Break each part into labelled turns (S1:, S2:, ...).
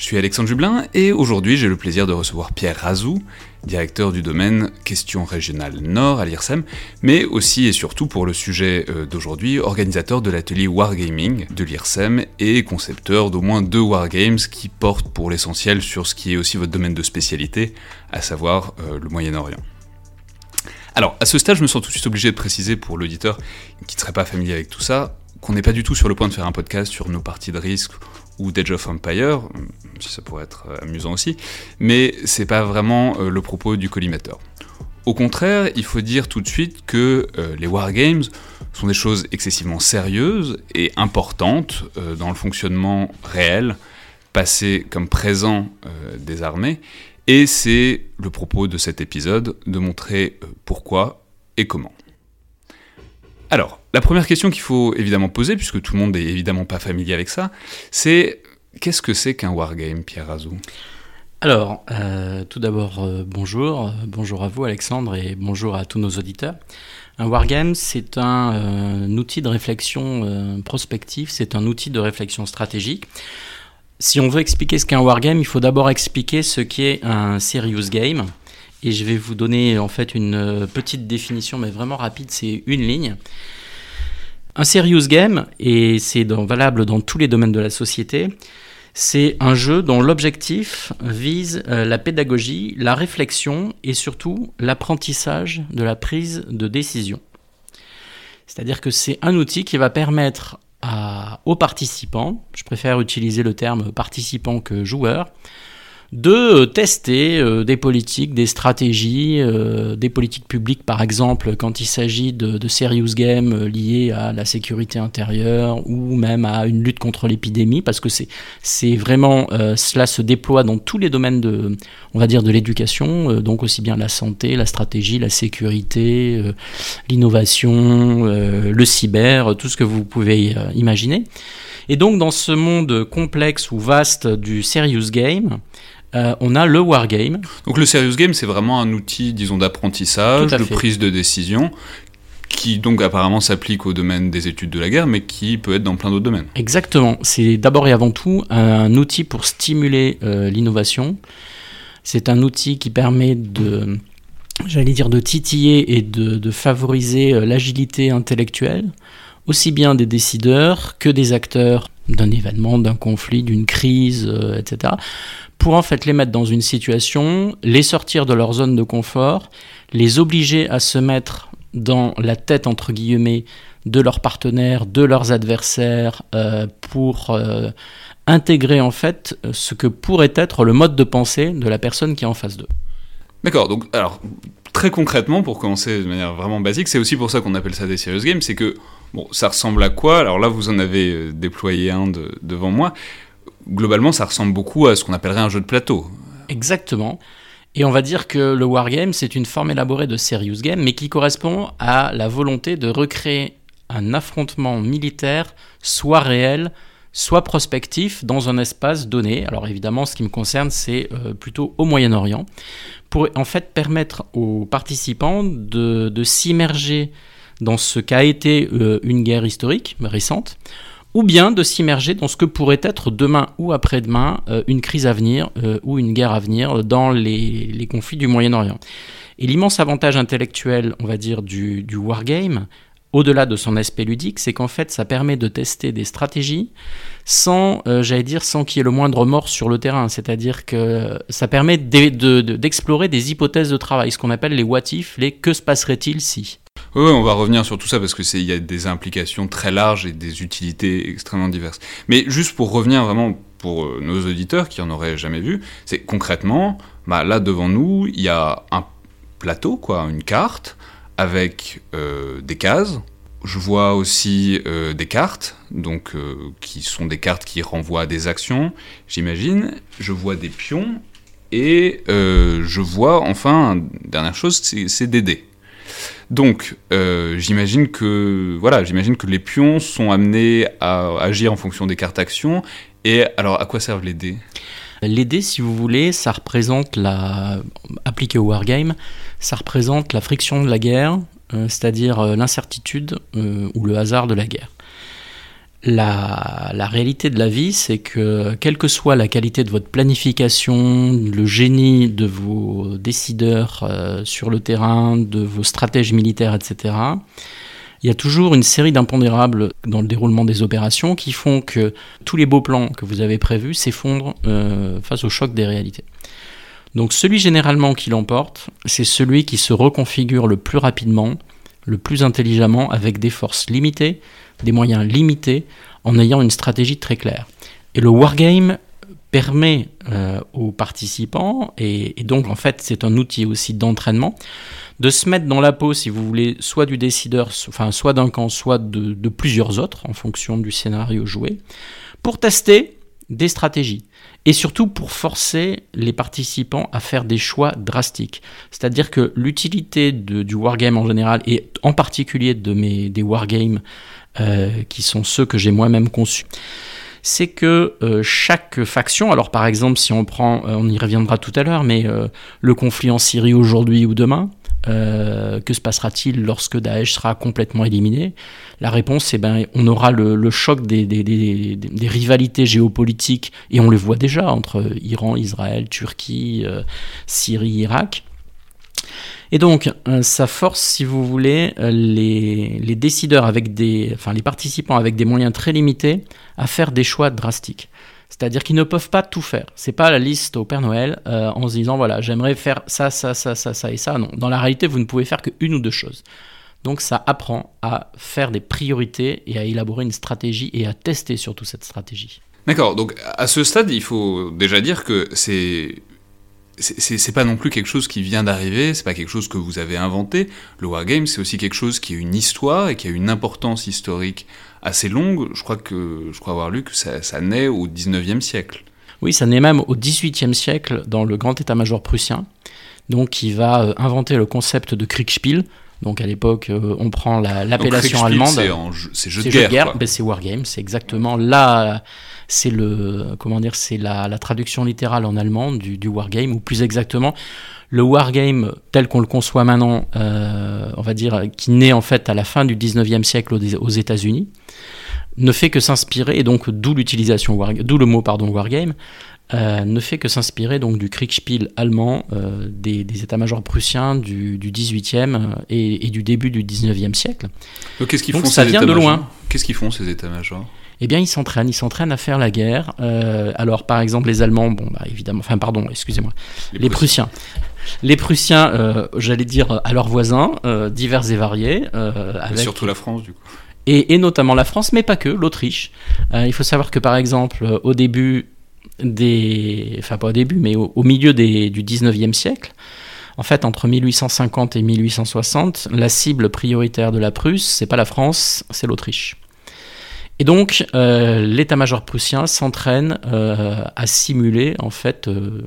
S1: Je suis Alexandre Jublin et aujourd'hui j'ai le plaisir de recevoir Pierre Razou, directeur du domaine Questions régionales Nord à l'IRSEM, mais aussi et surtout pour le sujet euh, d'aujourd'hui, organisateur de l'atelier Wargaming de l'IRSEM et concepteur d'au moins deux Wargames qui portent pour l'essentiel sur ce qui est aussi votre domaine de spécialité, à savoir euh, le Moyen-Orient. Alors, à ce stade, je me sens tout de suite obligé de préciser pour l'auditeur qui ne serait pas familier avec tout ça, qu'on n'est pas du tout sur le point de faire un podcast sur nos parties de risque ou d'Age of Empire, si ça pourrait être euh, amusant aussi, mais c'est pas vraiment euh, le propos du collimateur. Au contraire, il faut dire tout de suite que euh, les wargames sont des choses excessivement sérieuses et importantes dans le fonctionnement réel, passé comme présent des armées, et c'est le propos de cet épisode de montrer pourquoi et comment. Alors, la première question qu'il faut évidemment poser, puisque tout le monde n'est évidemment pas familier avec ça, c'est qu'est-ce que c'est qu'un wargame, Pierre Razou?
S2: Alors, euh, tout d'abord, euh, bonjour. Bonjour à vous, Alexandre, et bonjour à tous nos auditeurs. Un wargame, c'est un, euh, outil de réflexion prospective, c'est un outil de réflexion stratégique. Si on veut expliquer ce qu'est un wargame, il faut d'abord expliquer ce qu'est un serious game. Et je vais vous donner en fait une euh, petite définition, mais vraiment rapide, c'est une ligne. Un serious game, et c'est valable dans tous les domaines de la société, c'est un jeu dont l'objectif vise euh, la pédagogie, la réflexion et surtout l'apprentissage de la prise de décision. C'est-à-dire que c'est un outil qui va permettre aux participants, je préfère utiliser le terme participant que joueur, de euh, tester euh, des politiques, des stratégies, euh, des politiques publiques par exemple quand il s'agit de, serious games liés à la sécurité intérieure ou même à une lutte contre l'épidémie parce que c'est c'est vraiment cela se déploie dans tous les domaines de on va dire de l'éducation donc aussi bien la santé, la stratégie, la sécurité, l'innovation, le cyber, tout ce que vous pouvez imaginer. Et donc dans ce monde complexe ou vaste du serious game, euh, on a le wargame.
S1: Donc le serious game, c'est vraiment un outil, disons, d'apprentissage, de prise de décision, qui donc apparemment s'applique au domaine des études de la guerre, mais qui peut être dans plein d'autres domaines.
S2: Exactement. C'est d'abord et avant tout un outil pour stimuler euh, l'innovation. C'est un outil qui permet de, j'allais dire, de titiller et de, favoriser euh, l'agilité intellectuelle, aussi bien des décideurs que des acteurs d'un événement, d'un conflit, d'une crise, etc pour en fait les mettre dans une situation, les sortir de leur zone de confort, les obliger à se mettre dans la tête entre guillemets de leurs partenaires, de leurs adversaires, euh, pour euh, intégrer en fait ce que pourrait être le mode de pensée de la personne qui est en face d'eux.
S1: D'accord, donc alors très concrètement, pour commencer de manière vraiment basique, c'est aussi pour ça qu'on appelle ça des serious games, c'est que bon, ça ressemble à quoi? Alors là, vous en avez euh, déployé un devant moi globalement, ça ressemble beaucoup à ce qu'on appellerait un jeu de plateau.
S2: Exactement. Et on va dire que le wargame, c'est une forme élaborée de serious game, mais qui correspond à la volonté de recréer un affrontement militaire, soit réel, soit prospectif, dans un espace donné. Alors évidemment, ce qui me concerne, c'est euh, plutôt au Moyen-Orient, pour en fait permettre aux participants de, s'immerger dans ce qu'a été euh, une guerre historique récente, ou bien de s'immerger dans ce que pourrait être demain ou après-demain euh, une crise à venir euh, ou une guerre à venir dans les, conflits du Moyen-Orient. Et l'immense avantage intellectuel, on va dire, du, wargame, au-delà de son aspect ludique, c'est qu'en fait, ça permet de tester des stratégies sans, euh, j'allais dire, sans qu'il y ait le moindre mort sur le terrain. C'est-à-dire que ça permet d'explorer des hypothèses de travail, ce qu'on appelle les what if, les que se passerait-il si.
S1: Oui, on va revenir sur tout ça parce qu'il y a des implications très larges et des utilités extrêmement diverses. Mais juste pour revenir vraiment pour euh, nos auditeurs qui en auraient jamais vu, c'est concrètement, bah, là devant nous, il y a un plateau, quoi, une carte avec euh, des cases. Je vois aussi euh, des cartes, donc qui sont des cartes qui renvoient à des actions, j'imagine. Je vois des pions et je vois enfin, dernière chose, c'est des dés. Donc, euh, j'imagine que voilà, j'imagine que les pions sont amenés à agir en fonction des cartes actions. Et alors, à quoi servent les dés?
S2: Les dés, si vous voulez, ça représente la appliqué au wargame, ça représente la friction de la guerre, euh, c'est-à-dire euh, l'incertitude ou le hasard de la guerre. La, réalité de la vie, c'est que quelle que soit la qualité de votre planification, le génie de vos décideurs euh, sur le terrain, de vos stratèges militaires, etc., il y a toujours une série d'impondérables dans le déroulement des opérations qui font que tous les beaux plans que vous avez prévus s'effondrent euh, face au choc des réalités. Donc celui généralement qui l'emporte, c'est celui qui se reconfigure le plus rapidement, le plus intelligemment, avec des forces limitées, des moyens limités en ayant une stratégie très claire. Et le wargame permet euh, aux participants, et, donc en fait c'est un outil aussi d'entraînement, de se mettre dans la peau, si vous voulez, soit du décideur, soit d'un camp, soit de, plusieurs autres, en fonction du scénario joué, pour tester des stratégies. Et surtout pour forcer les participants à faire des choix drastiques. C'est-à-dire que l'utilité du wargame en général, et en particulier des wargames euh, qui sont ceux que j'ai moi-même conçus, c'est que euh, chaque faction, alors par exemple si on prend, euh, on y reviendra tout à l'heure, mais le conflit en Syrie aujourd'hui ou demain, que se passera-t-il lorsque Daesh sera complètement éliminé? La réponse, c'est ben, on aura le, choc des, rivalités géopolitiques, et on le voit déjà entre Iran, Israël, Turquie, Syrie, Irak. Et donc, euh, ça force, si vous voulez, euh, les, décideurs avec des, enfin les participants avec des moyens très limités à faire des choix drastiques. C'est-à-dire qu'ils ne peuvent pas tout faire. C'est pas la liste au Père Noël euh, en se disant voilà j'aimerais faire ça, ça, ça, ça, ça et ça. Non, dans la réalité vous ne pouvez faire qu'une ou deux choses. Donc ça apprend à faire des priorités et à élaborer une stratégie et à tester surtout cette stratégie.
S1: D'accord, donc à ce stade, il faut déjà dire que c'est c'est pas non plus quelque chose qui vient d'arriver, c'est pas quelque chose que vous avez inventé. Le wargame, c'est aussi quelque chose qui a une histoire et qui a une importance historique assez longue. Je crois que je crois avoir lu que ça, naît au 19e siècle.
S2: Oui, ça naît même au 18e siècle dans le grand état-major prussien, donc qui va euh, inventer le concept de Kriegspiel. Donc à l'époque, euh, on prend l'appellation allemande.
S1: C'est jeu de guerre.
S2: Ben, c'est wargame, c'est exactement là c'est le comment dire, c'est la, traduction littérale en allemand du, du wargame, ou plus exactement le wargame tel qu'on le conçoit maintenant, euh, on va dire, qui naît en fait à la fin du 19e siècle aux, États-Unis, ne fait que s'inspirer, et donc d'où l'utilisation, d'où le mot pardon wargame, euh, ne fait que s'inspirer donc du Kriegspiel allemand, euh, des, états-majors prussiens du, du 18e et, et, du début du 19e siècle.
S1: Donc, qu'est-ce qu'ils font ça vient de loin. Qu'est-ce qu'ils font ces états-majors?
S2: Eh bien, ils s'entraînent, ils s'entraînent à faire la guerre. Euh, alors, par exemple, les Allemands, bon, bah, évidemment, enfin, pardon, excusez-moi, les, Prussiens. Les Prussiens, euh, j'allais dire à leurs voisins, euh, divers et variés.
S1: Avec... surtout la France, du coup.
S2: Et, notamment la France, mais pas que, l'Autriche. il faut savoir que, par exemple, au début des. Enfin, pas au début, mais au, milieu des, du 19e siècle, en fait, entre 1850 et 1860, la cible prioritaire de la Prusse, c'est pas la France, c'est l'Autriche. Et donc, euh, l'état-major prussien s'entraîne euh, à simuler en fait euh,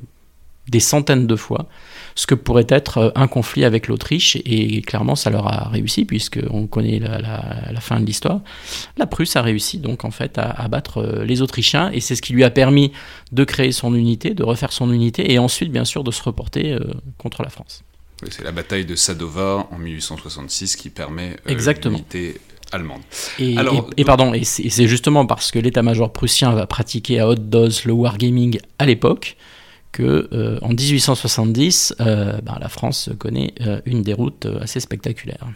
S2: des centaines de fois ce que pourrait être un conflit avec l'Autriche, et clairement ça leur a réussi, puisqu'on connaît la, fin de l'histoire. La Prusse a réussi donc en fait à, à battre les Autrichiens, et c'est ce qui lui a permis de créer son unité, de refaire son unité, et ensuite bien sûr de se reporter contre la France.
S1: c'est la bataille de Sadova en 1866 qui permet l'unité allemande.
S2: Et, et, pardon, et c'est justement parce que l'état-major prussien va pratiquer à haute dose le wargaming à l'époque que euh, en 1870, euh, ben, la France connaît euh, une déroute assez spectaculaire.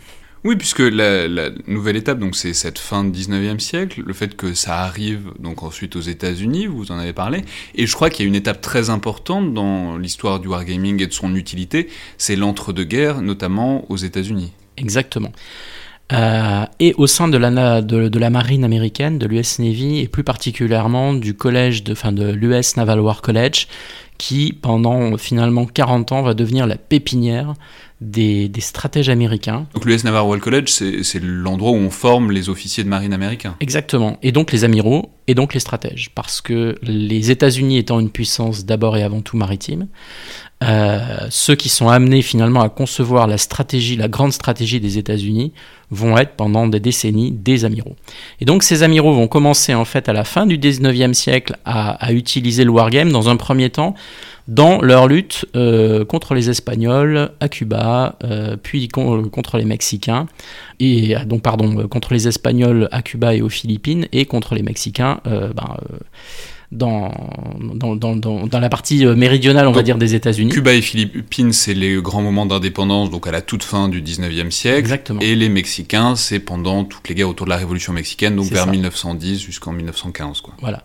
S1: Oui, puisque la, la nouvelle étape, donc c'est cette fin du 19e siècle, le fait que ça arrive donc ensuite aux États-Unis, vous en avez parlé, et je crois qu'il y a une étape très importante dans l'histoire du wargaming et de son utilité, c'est l'entre-deux-guerres, notamment aux États-Unis.
S2: Exactement. Euh, et au sein de la, de, la marine américaine, de l'US Navy, et plus particulièrement du collège, de, enfin de l'US Naval War College, qui pendant finalement 40 ans va devenir la pépinière des, des stratèges américains.
S1: Donc l'US Naval War College, c'est l'endroit où on forme les officiers de marine américains.
S2: Exactement, et donc les amiraux, et donc les stratèges, parce que les États-Unis étant une puissance d'abord et avant tout maritime, euh, ceux qui sont amenés finalement à concevoir la stratégie, la grande stratégie des États-Unis, vont être pendant des décennies des amiraux. Et donc ces amiraux vont commencer en fait à la fin du 19e siècle à, utiliser le wargame dans un premier temps dans leur lutte euh, contre les Espagnols à Cuba, euh, puis contre les Mexicains, et donc pardon contre les Espagnols à Cuba et aux Philippines, et contre les Mexicains. Ben, dans, dans, dans, dans, la partie euh, méridionale, on va dire, des États-Unis.
S1: Cuba et Philippines, c'est les grands moments d'indépendance, donc à la toute fin du 19e siècle.
S2: Exactement.
S1: Et les Mexicains, c'est pendant toutes les guerres autour de la Révolution mexicaine, donc vers 1910 jusqu'en 1915. Quoi.
S2: Voilà.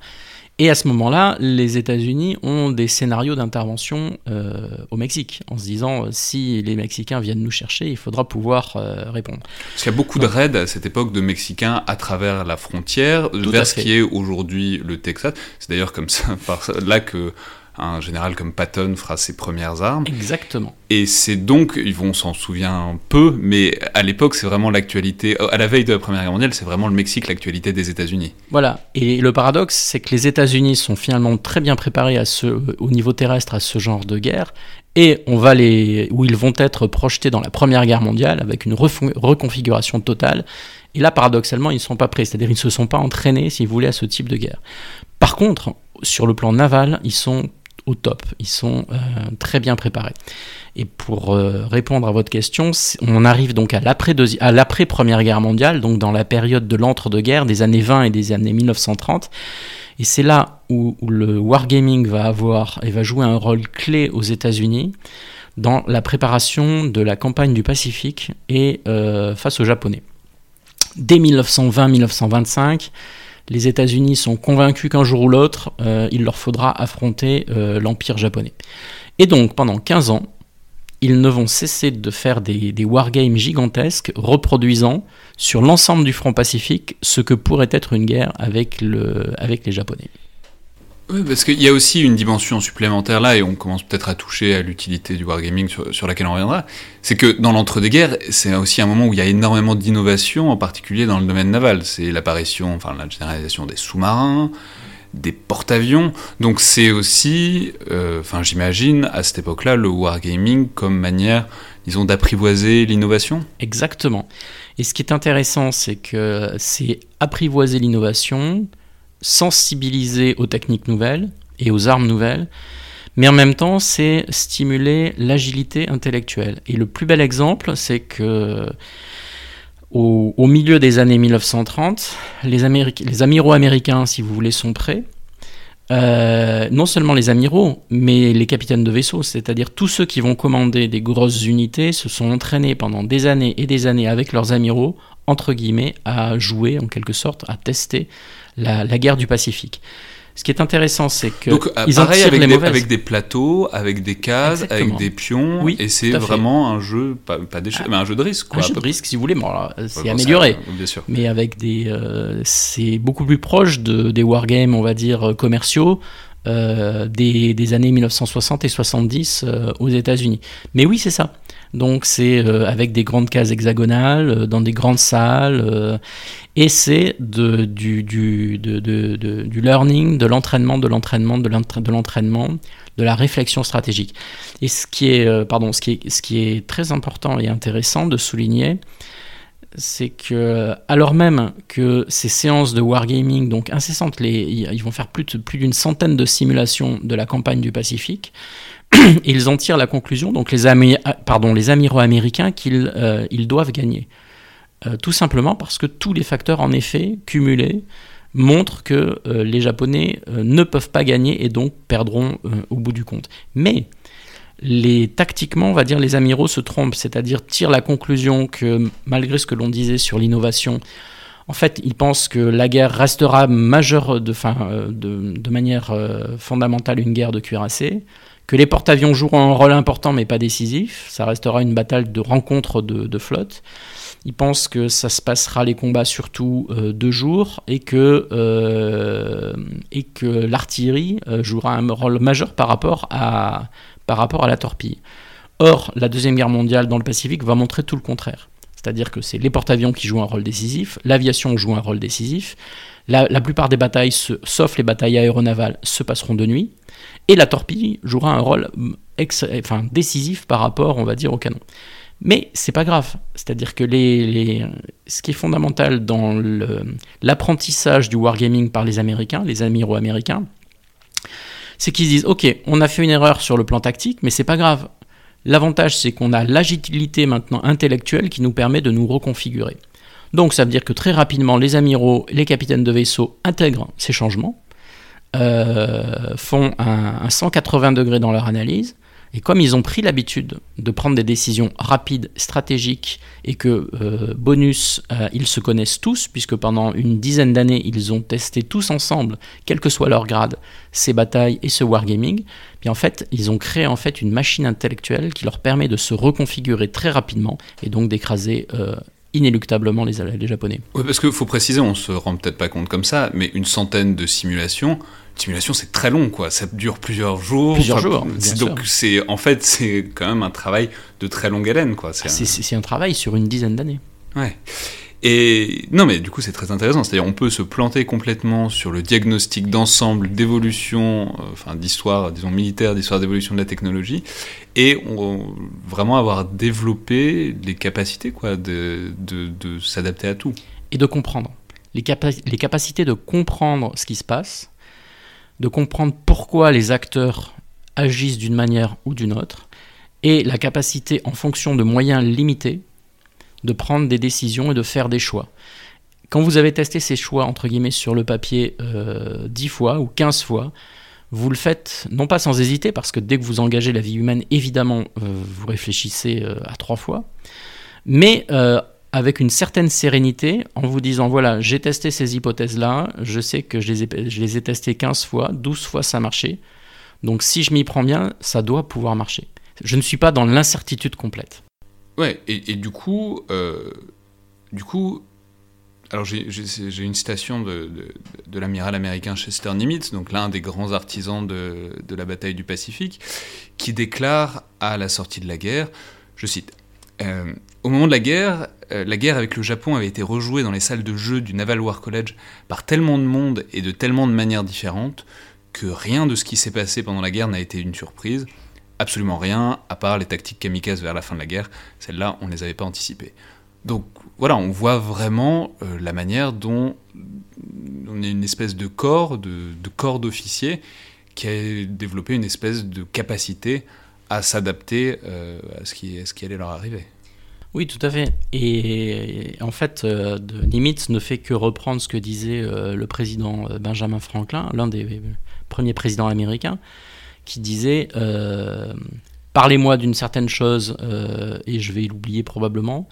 S2: Et à ce moment-là, les États-Unis ont des scénarios d'intervention euh, au Mexique, en se disant euh, si les Mexicains viennent nous chercher, il faudra pouvoir euh, répondre.
S1: Parce qu'il y a beaucoup de raids à cette époque de Mexicains à travers la frontière vers ce qui est aujourd'hui le Texas. C'est d'ailleurs comme ça, par là que un général comme Patton fera ses premières armes.
S2: Exactement.
S1: Et c'est donc, ils vont s'en souvenir peu, mais à l'époque, c'est vraiment l'actualité. À la veille de la Première Guerre mondiale, c'est vraiment le Mexique, l'actualité des États-Unis.
S2: Voilà. Et le paradoxe, c'est que les États-Unis sont finalement très bien préparés à ce, au niveau terrestre à ce genre de guerre. Et on va les, où ils vont être projetés dans la Première Guerre mondiale avec une reconfiguration totale. Et là, paradoxalement, ils ne sont pas prêts, c'est-à-dire ils ne se sont pas entraînés, si vous voulez, à ce type de guerre. Par contre, sur le plan naval, ils sont au top. Ils sont euh, très bien préparés. Et pour euh, répondre à votre question, on arrive donc à l'après Première Guerre mondiale, donc dans la période de l'entre-deux-guerres, des années 20 et des années 1930. Et c'est là où, le wargaming va avoir et va jouer un rôle clé aux États-Unis dans la préparation de la campagne du Pacifique et euh, face aux Japonais. Dès 1920-1925, les États-Unis sont convaincus qu'un jour ou l'autre, euh, il leur faudra affronter euh, l'Empire japonais. Et donc, pendant 15 ans, ils ne vont cesser de faire des, wargames gigantesques, reproduisant sur l'ensemble du front pacifique ce que pourrait être une guerre avec les Japonais.
S1: Oui, parce qu'il y a aussi une dimension supplémentaire là, et on commence peut-être à toucher à l'utilité du wargaming sur, sur laquelle on reviendra. C'est que dans l'entre-deux-guerres, c'est aussi un moment où il y a énormément d'innovation, en particulier dans le domaine naval. C'est l'apparition, enfin la généralisation des sous-marins, des porte-avions. Donc c'est aussi, euh, enfin j'imagine, à cette époque-là, le wargaming comme manière, disons, d'apprivoiser l'innovation.
S2: Exactement. Et ce qui est intéressant, c'est que c'est apprivoiser l'innovation sensibiliser aux techniques nouvelles et aux armes nouvelles, mais en même temps, c'est stimuler l'agilité intellectuelle. Et le plus bel exemple, c'est que au, milieu des années 1930, les, amiraux américains, si vous voulez, sont prêts. Euh, non seulement les amiraux, mais les capitaines de vaisseaux, c'est-à-dire tous ceux qui vont commander des grosses unités, se sont entraînés pendant des années et des années avec leurs amiraux, entre guillemets, à jouer en quelque sorte, à tester la, guerre du Pacifique. Ce qui est intéressant, c'est que
S1: Donc, ils pareil avec, des, avec des plateaux, avec des cases, avec des pions, oui, et c'est vraiment un jeu, pas, pas ah. mais un jeu de risque. Quoi,
S2: un jeu de risque, si vous voulez. Bon, c'est amélioré, bien sûr. mais avec des, euh, c'est beaucoup plus proche de, des wargames, on va dire euh, commerciaux. Euh, des, des, années 1960 et 70 aux États-Unis. Mais oui, c'est ça. Donc c'est avec des grandes cases hexagonales, dans des grandes salles, et c'est du, learning, de l'entraînement, de l'entraînement, de l'entraînement, de la réflexion stratégique. Et ce qui est, euh, pardon, ce qui est, très important et intéressant de souligner, c'est que, alors même que ces séances de wargaming, donc incessantes, ils vont faire plus d'une centaine de simulations de la campagne du Pacifique, ils en tirent la conclusion, donc les, amiraux américains, qu'ils euh, doivent gagner. tout simplement parce que tous les facteurs, en effet, cumulés, montrent que les Japonais ne peuvent pas gagner et donc perdront au bout du compte. Mais tactiquement, on va dire, les amiraux se trompent, c'est-à-dire tirent la conclusion que malgré ce que l'on disait sur l'innovation, en fait, ils pensent que la guerre restera majeure de, euh, de, manière euh, fondamentale une guerre de cuirassés, que les porte-avions joueront un rôle important mais pas décisif, ça restera une bataille de rencontre de, de flotte. Ils pensent que ça se passera les combats surtout euh, deux jours et que, que l'artillerie jouera un rôle majeur par rapport à, par rapport à la torpille. Or, la Deuxième Guerre mondiale dans le Pacifique va montrer tout le contraire. C'est-à-dire que c'est les porte-avions qui jouent un rôle décisif, l'aviation joue un rôle décisif, la, plupart des batailles, sauf les batailles aéronavales, se passeront de nuit, et la torpille jouera un rôle mm, décisif par rapport, on va dire, au canon. Mais c'est pas grave. C'est-à-dire que ce qui est fondamental dans l'apprentissage du wargaming par les Américains, les amiraux américains, c'est qu'ils disent ok, on a fait une erreur sur le plan tactique, mais c'est pas grave. L'avantage, c'est qu'on a l'agilité maintenant intellectuelle qui nous permet de nous reconfigurer. Donc ça veut dire que très rapidement, les amiraux, les capitaines de vaisseau intègrent ces changements, euh, font un, un, 180 degrés dans leur analyse, et comme ils ont pris l'habitude de prendre des décisions rapides, stratégiques, et que, euh, bonus, euh, ils se connaissent tous, puisque pendant une dizaine d'années, ils ont testé tous ensemble, quel que soit leur grade, ces batailles et ce wargaming, fait, ils ont créé en fait une machine intellectuelle qui leur permet de se reconfigurer très rapidement, et donc d'écraser inéluctablement les, les Japonais.
S1: Oui, parce qu'il faut préciser, on se rend peut-être pas compte comme ça, mais une centaine de simulations, simulation c'est très long quoi. Ça dure plusieurs jours.
S2: Plusieurs jours
S1: donc c'est en fait c'est quand même un travail de très longue haleine quoi.
S2: C'est un... un... travail sur une dizaine d'années.
S1: Ouais et non mais du coup c'est très intéressant. C'est à dire on peut se planter complètement sur le diagnostic d'ensemble d'évolution euh, enfin d'histoire disons militaire d'histoire d'évolution de la technologie et vraiment avoir développé les capacités quoi de, de, de s'adapter à tout.
S2: Et de comprendre. Les, les capacités de comprendre ce qui se passe de comprendre pourquoi les acteurs agissent d'une manière ou d'une autre, et la capacité, en fonction de moyens limités, de prendre des décisions et de faire des choix. Quand vous avez testé ces choix, entre guillemets, sur le papier euh, 10 fois ou 15 fois, vous le faites non pas sans hésiter, parce que dès que vous engagez la vie humaine, évidemment, euh, vous réfléchissez euh, à trois fois, mais euh, avec une certaine sérénité en vous disant voilà, j'ai testé ces hypothèses-là, je sais que je les, ai, je les ai testées 15 fois, 12 fois ça a marché. Donc si je m'y prends bien, ça doit pouvoir marcher. Je ne suis pas dans l'incertitude complète.
S1: Ouais, et, du coup, euh, du coup, alors j'ai une citation de, de, l'amiral américain Chester Nimitz, donc l'un des grands artisans de, la bataille du Pacifique, qui déclare à la sortie de la guerre, je cite, euh, au moment de la guerre, euh, la guerre avec le Japon avait été rejouée dans les salles de jeu du Naval War College par tellement de monde et de tellement de manières différentes que rien de ce qui s'est passé pendant la guerre n'a été une surprise. Absolument rien, à part les tactiques kamikazes vers la fin de la guerre. Celles-là, on ne les avait pas anticipées. Donc voilà, on voit vraiment euh, la manière dont on est une espèce de corps, de, corps d'officiers, qui a développé une espèce de capacité à s'adapter euh, à, ce qui, à ce qui allait leur arriver.
S2: Oui, tout à fait. Et en fait, euh, ne fait que reprendre ce que disait euh, le président Benjamin Franklin, l'un des premiers présidents américains, qui disait Parlez-moi d'une certaine chose et je vais l'oublier probablement.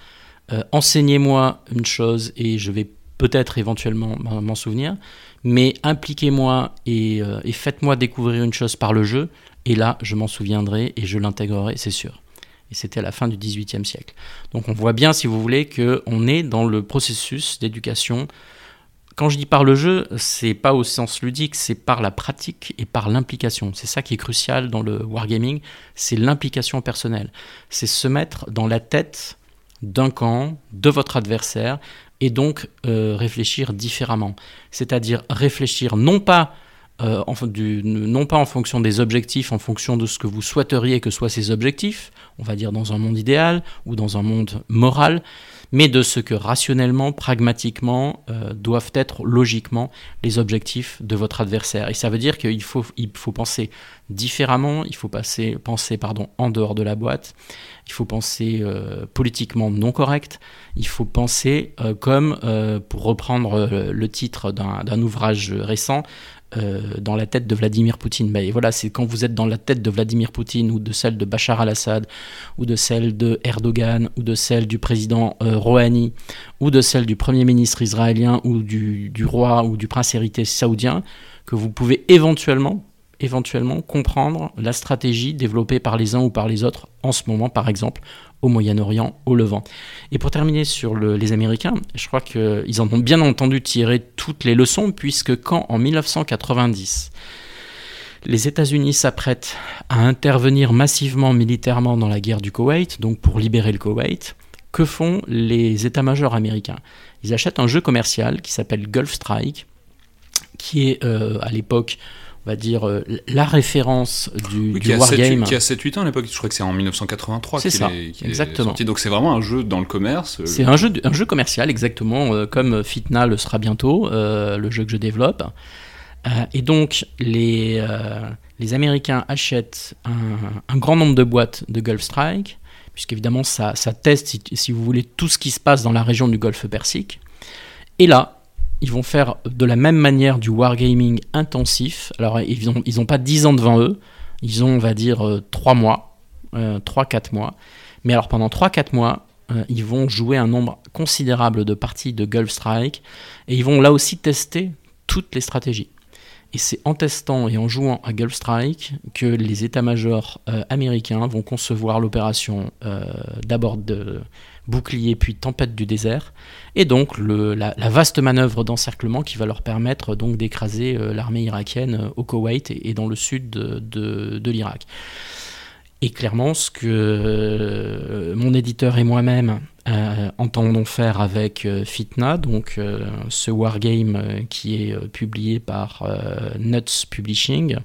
S2: Enseignez-moi une chose et je vais peut-être éventuellement m'en souvenir. Mais impliquez-moi et faites-moi découvrir une chose par le jeu. Et là, je m'en souviendrai et je l'intégrerai, c'est sûr et c'était à la fin du XVIIIe siècle. Donc on voit bien, si vous voulez, qu'on est dans le processus d'éducation. Quand je dis par le jeu, c'est pas au sens ludique, c'est par la pratique et par l'implication. C'est ça qui est crucial dans le wargaming, c'est l'implication personnelle. C'est se mettre dans la tête d'un camp, de votre adversaire, et donc euh, réfléchir différemment. C'est-à-dire réfléchir non pas euh, non pas en fonction des objectifs, en fonction de ce que vous souhaiteriez que soient ces objectifs, on va dire dans un monde idéal ou dans un monde moral, mais de ce que rationnellement, pragmatiquement, euh, doivent être logiquement les objectifs de votre adversaire. Et ça veut dire qu'il faut, il faut penser différemment, il faut penser en dehors de la boîte, il faut penser euh, politiquement non correct, il faut penser euh, comme, pour reprendre le titre d'un ouvrage récent, euh, dans la tête de Vladimir Poutine. et voilà, c'est quand vous êtes dans la tête de Vladimir Poutine ou de celle de Bachar al-Assad ou de celle de Erdogan ou de celle du président euh, Rouhani ou de celle du premier ministre israélien ou du, du roi ou du prince héritier saoudien que vous pouvez éventuellement éventuellement comprendre la stratégie développée par les uns ou par les autres en ce moment, par exemple, au Moyen-Orient, au Levant. Et pour terminer sur les Américains, je crois qu'ils en ont bien entendu tiré toutes les leçons, puisque quand en 1990, les États-Unis s'apprêtent à intervenir massivement militairement dans la guerre du Koweït, donc pour libérer le Koweït, que font les états-majors américains? Ils achètent un jeu commercial qui s'appelle Gulf Strike, qui est euh, à l'époque va dire, euh, la référence du,
S1: du
S2: wargame.
S1: Qui a 7-8 ans à l'époque, je crois que c'est en 1983
S2: qu'il
S1: est,
S2: exactement.
S1: sorti. Donc c'est vraiment un jeu dans le commerce.
S2: Euh, c'est un jeu, un jeu commercial, exactement, euh, comme Fitna le sera bientôt, le jeu que je développe. et donc les, les Américains achètent un, grand nombre de boîtes de Gulf Strike, puisqu'évidemment ça, ça teste, si, si vous voulez, tout ce qui se passe dans la région du Golfe Persique. Et là, ils vont faire de la même manière du wargaming intensif. Alors, ils n'ont ils pas 10 ans devant eux, ils ont, on va dire, 3 euh, mois, 3-4 euh, mois. Mais alors, pendant 3-4 mois, euh, ils vont jouer un nombre considérable de parties de Gulf Strike et ils vont là aussi tester toutes les stratégies. Et c'est en testant et en jouant à Gulf Strike que les états-majors américains vont concevoir l'opération d'abord de bouclier puis tempête du désert, et donc la, vaste manœuvre d'encerclement qui va leur permettre donc d'écraser euh, l'armée irakienne euh, au Koweït et, dans le sud de, l'Irak. Et clairement, ce que euh, mon éditeur et moi-même entendons faire avec Fitna, donc ce wargame qui est publié par Nuts Publishing,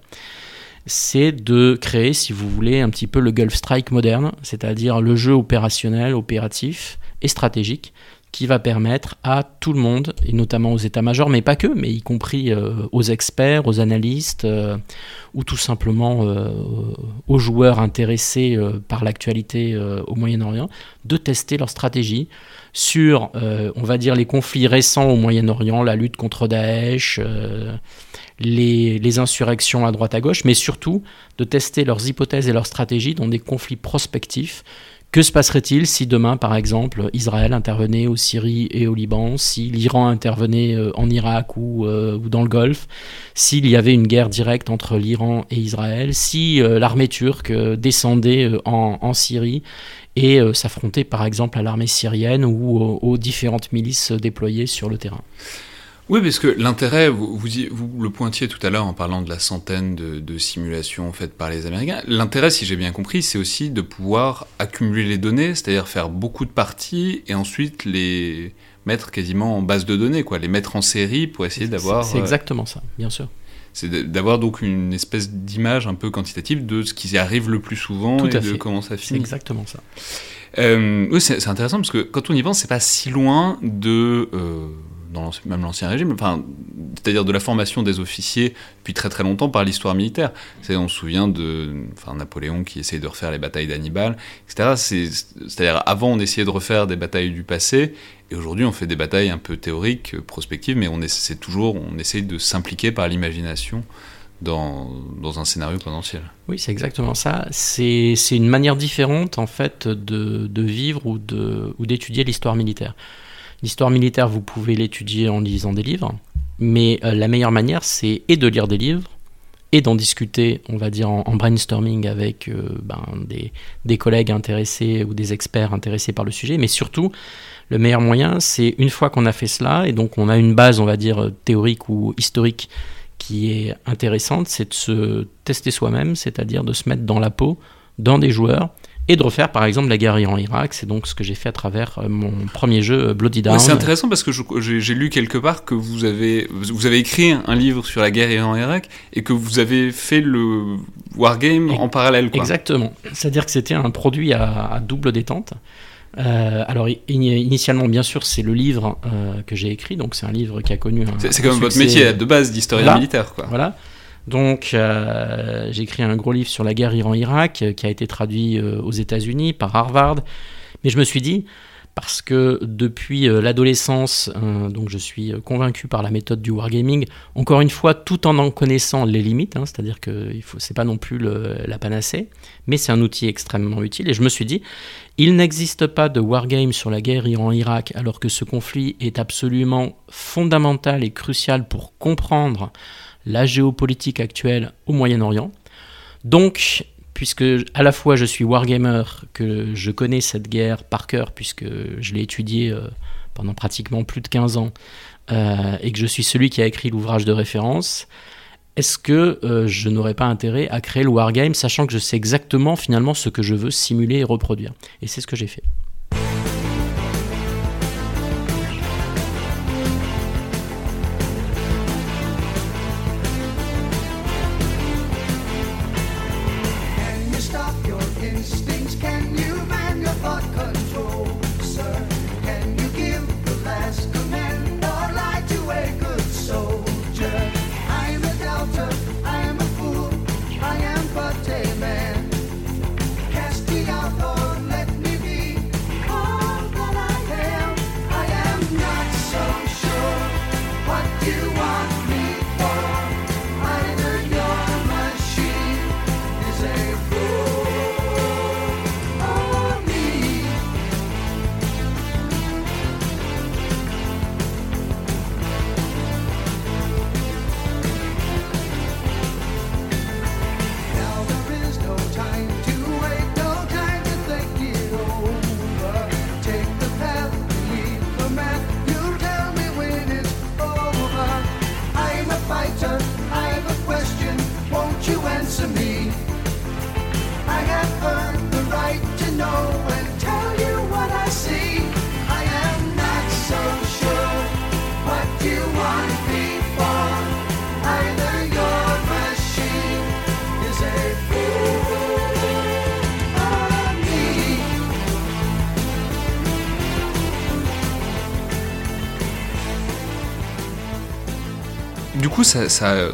S2: c'est de créer, si vous voulez, un petit peu le Gulf Strike moderne, c'est-à-dire le jeu opérationnel, opératif et stratégique qui va permettre à tout le monde, et notamment aux états-majors, mais pas que, mais y compris euh, aux experts, aux analystes, euh, ou tout simplement euh, aux joueurs intéressés par l'actualité au Moyen-Orient, de tester leur stratégie sur, on va dire, les conflits récents au Moyen-Orient, la lutte contre Daesh, les, insurrections à droite à gauche, mais surtout de tester leurs hypothèses et leurs stratégies dans des conflits prospectifs. Que se passerait-il si demain, par exemple, Israël intervenait au Syrie et au Liban, si l'Iran intervenait euh, en Irak ou, euh, ou, dans le Golfe, s'il y avait une guerre directe entre l'Iran et Israël, si euh, l'armée turque descendait en, Syrie et s'affrontait par exemple à l'armée syrienne ou aux différentes milices déployées sur le terrain?
S1: Oui, parce que l'intérêt, vous, vous, le pointiez tout à l'heure en parlant de la centaine de, simulations faites par les Américains, l'intérêt, si j'ai bien compris, c'est aussi de pouvoir accumuler les données, c'est-à-dire faire beaucoup de parties et ensuite les mettre quasiment en base de données, quoi, les mettre en série pour essayer d'avoir...
S2: C'est euh, exactement ça, bien sûr.
S1: C'est d'avoir donc une espèce d'image un peu quantitative de ce qui arrive le plus souvent et de comment ça finit.
S2: C'est exactement ça.
S1: Euh, oui, c'est intéressant parce que quand on y pense, c'est pas si loin de... Euh, même l'Ancien Régime, enfin, c'est-à-dire de la formation des officiers depuis très très longtemps par l'histoire militaire. On se souvient de Napoléon qui essayait de refaire les batailles d'Hannibal, etc. C'est-à-dire avant on essayait de refaire des batailles du passé, et aujourd'hui on fait des batailles un peu théoriques, prospectives, mais on essaie toujours, on essaye de s'impliquer par l'imagination. Dans, un scénario potentiel.
S2: Oui, c'est exactement ça. C'est une manière différente, en fait, de, vivre ou d'étudier l'histoire militaire. L'histoire militaire, vous pouvez l'étudier en lisant des livres, mais euh, la meilleure manière, c'est de lire des livres, et d'en discuter, on va dire, en, brainstorming avec euh, ben, des, collègues intéressés ou des experts intéressés par le sujet, mais surtout, le meilleur moyen, c'est une fois qu'on a fait cela, et donc on a une base, on va dire, théorique ou historique qui est intéressante, c'est de se tester soi-même, c'est-à-dire de se mettre dans la peau dans des joueurs et de refaire par exemple la guerre Iran-Irak. C'est donc ce que j'ai fait à travers euh, mon premier jeu euh, Bloody Down.
S1: c'est intéressant parce que j'ai lu quelque part que vous avez, vous avez écrit un livre sur la guerre Iran-Irak et que vous avez fait le wargame en parallèle.
S2: Exactement. C'est-à-dire que c'était un produit à, double détente. Euh, alors initialement, bien sûr, c'est le livre euh, que j'ai écrit, donc c'est un livre qui a connu.
S1: C'est quand même votre métier de base d'historien militaire, quoi.
S2: Voilà. Donc euh, j'ai écrit un gros livre sur la guerre Iran-Irak qui a été traduit aux États-Unis par Harvard. Mais je me suis dit, parce que depuis euh, l'adolescence, euh, donc je suis convaincu par la méthode du wargaming, encore une fois, tout en en connaissant les limites, hein, c'est-à-dire que ce n'est pas non plus la panacée, mais c'est un outil extrêmement utile. Et je me suis dit, il n'existe pas de wargame sur la guerre Iran-Irak, alors que ce conflit est absolument fondamental et crucial pour comprendre la géopolitique actuelle au Moyen-Orient. Donc, puisque à la fois je suis wargamer, que je connais cette guerre par cœur, puisque je l'ai étudiée euh, pendant pratiquement plus de 15 ans, euh, et que je suis celui qui a écrit l'ouvrage de référence, est-ce que euh, je n'aurais pas intérêt à créer le wargame, sachant que je sais exactement finalement ce que je veux simuler et reproduire? Et c'est ce que j'ai fait.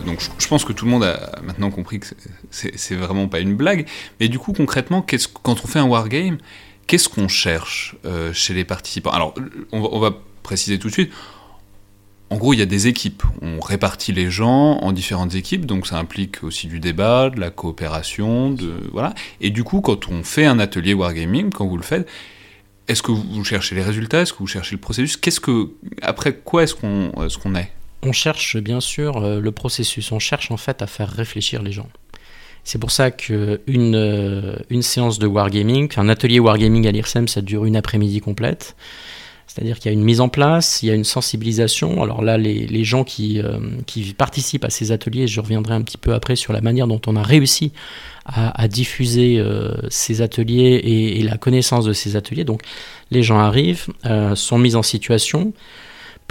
S1: Donc je pense que tout le monde a maintenant compris que c'est vraiment pas une blague. Mais du coup, concrètement, quand on fait un wargame, qu'est-ce qu'on cherche euh, chez les participants? Alors, on va, préciser tout de suite. En gros, il y a des équipes. On répartit les gens en différentes équipes, donc ça implique aussi du débat, de la coopération, de voilà. Et du coup, quand on fait un atelier wargaming, quand vous le faites, est-ce que vous cherchez les résultats? Est-ce que vous cherchez le processus? Qu'est-ce que après quoi est-ce qu'on est-ce qu'on est?
S2: On cherche bien sûr euh, le processus, on cherche en fait à faire réfléchir les gens. C'est pour ça qu'une euh, une séance de wargaming, un atelier wargaming à l'IRSEM, ça dure une après-midi complète. C'est-à-dire qu'il y a une mise en place, il y a une sensibilisation. Alors là, les, gens euh, qui, participent à ces ateliers, je reviendrai un petit peu après sur la manière dont on a réussi à, diffuser ces ateliers et, la connaissance de ces ateliers. Donc les gens arrivent, sont mis en situation,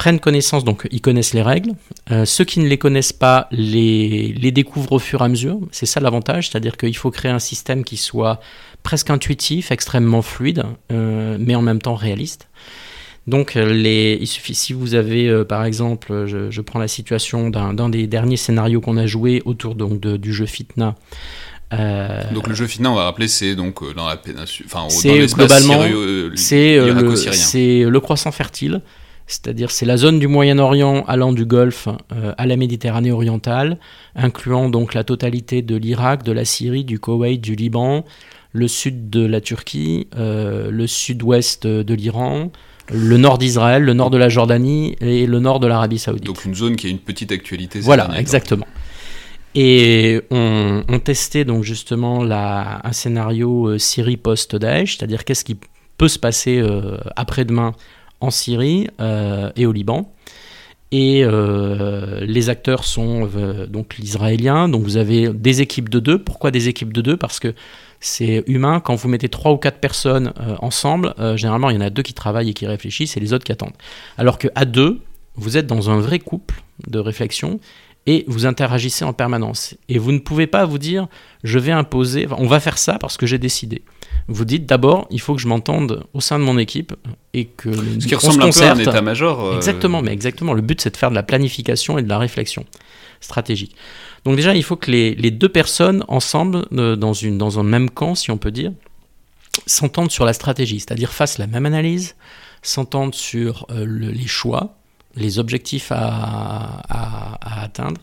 S2: prennent connaissance, donc ils connaissent les règles. Euh, ceux qui ne les connaissent pas les, les découvrent au fur et à mesure. C'est ça l'avantage, c'est-à-dire qu'il faut créer un système qui soit presque intuitif, extrêmement fluide, euh, mais en même temps réaliste. Donc les, il suffit, si vous avez euh, par exemple, je, prends la situation d'un des derniers scénarios qu'on a joué autour donc, du jeu Fitna.
S1: donc le jeu Fitna, on va rappeler, c'est donc dans la péninsule, enfin
S2: c'est globalement, c'est le, le, croissant fertile c'est-à-dire c'est la zone du Moyen-Orient allant du Golfe euh, à la Méditerranée orientale, incluant donc la totalité de l'Irak, de la Syrie, du Koweït, du Liban, le sud de la Turquie, euh, le sud-ouest de l'Iran, le nord d'Israël, le nord de la Jordanie et le nord de l'Arabie Saoudite.
S1: Donc une zone qui a une petite actualité.
S2: Voilà, exactement. Et on, testait donc justement la, un scénario euh, Syrie post-Daesh, c'est-à-dire qu'est-ce qui peut se passer après-demain en Syrie euh, et au Liban. Et euh, les acteurs sont euh, donc l'israélien. Donc vous avez des équipes de deux. Pourquoi des équipes de deux? Parce que c'est humain. Quand vous mettez trois ou quatre personnes ensemble, généralement il y en a deux qui travaillent et qui réfléchissent et les autres qui attendent. Alors qu'à deux, vous êtes dans un vrai couple de réflexion et vous interagissez en permanence. Et vous ne pouvez pas vous dire je vais imposer, on va faire ça parce que j'ai décidé. Vous dites d'abord, il faut que je m'entende au sein de mon équipe et que
S1: ce qui ressemble un peu à un état-major.
S2: Euh, exactement, mais exactement. Le but c'est de faire de la planification et de la réflexion stratégique. Donc déjà, il faut que les, deux personnes ensemble, euh, dans, une, dans un même camp, si on peut dire, s'entendent sur la stratégie, c'est-à-dire fassent la même analyse, s'entendent sur euh, les choix, les objectifs à, à atteindre,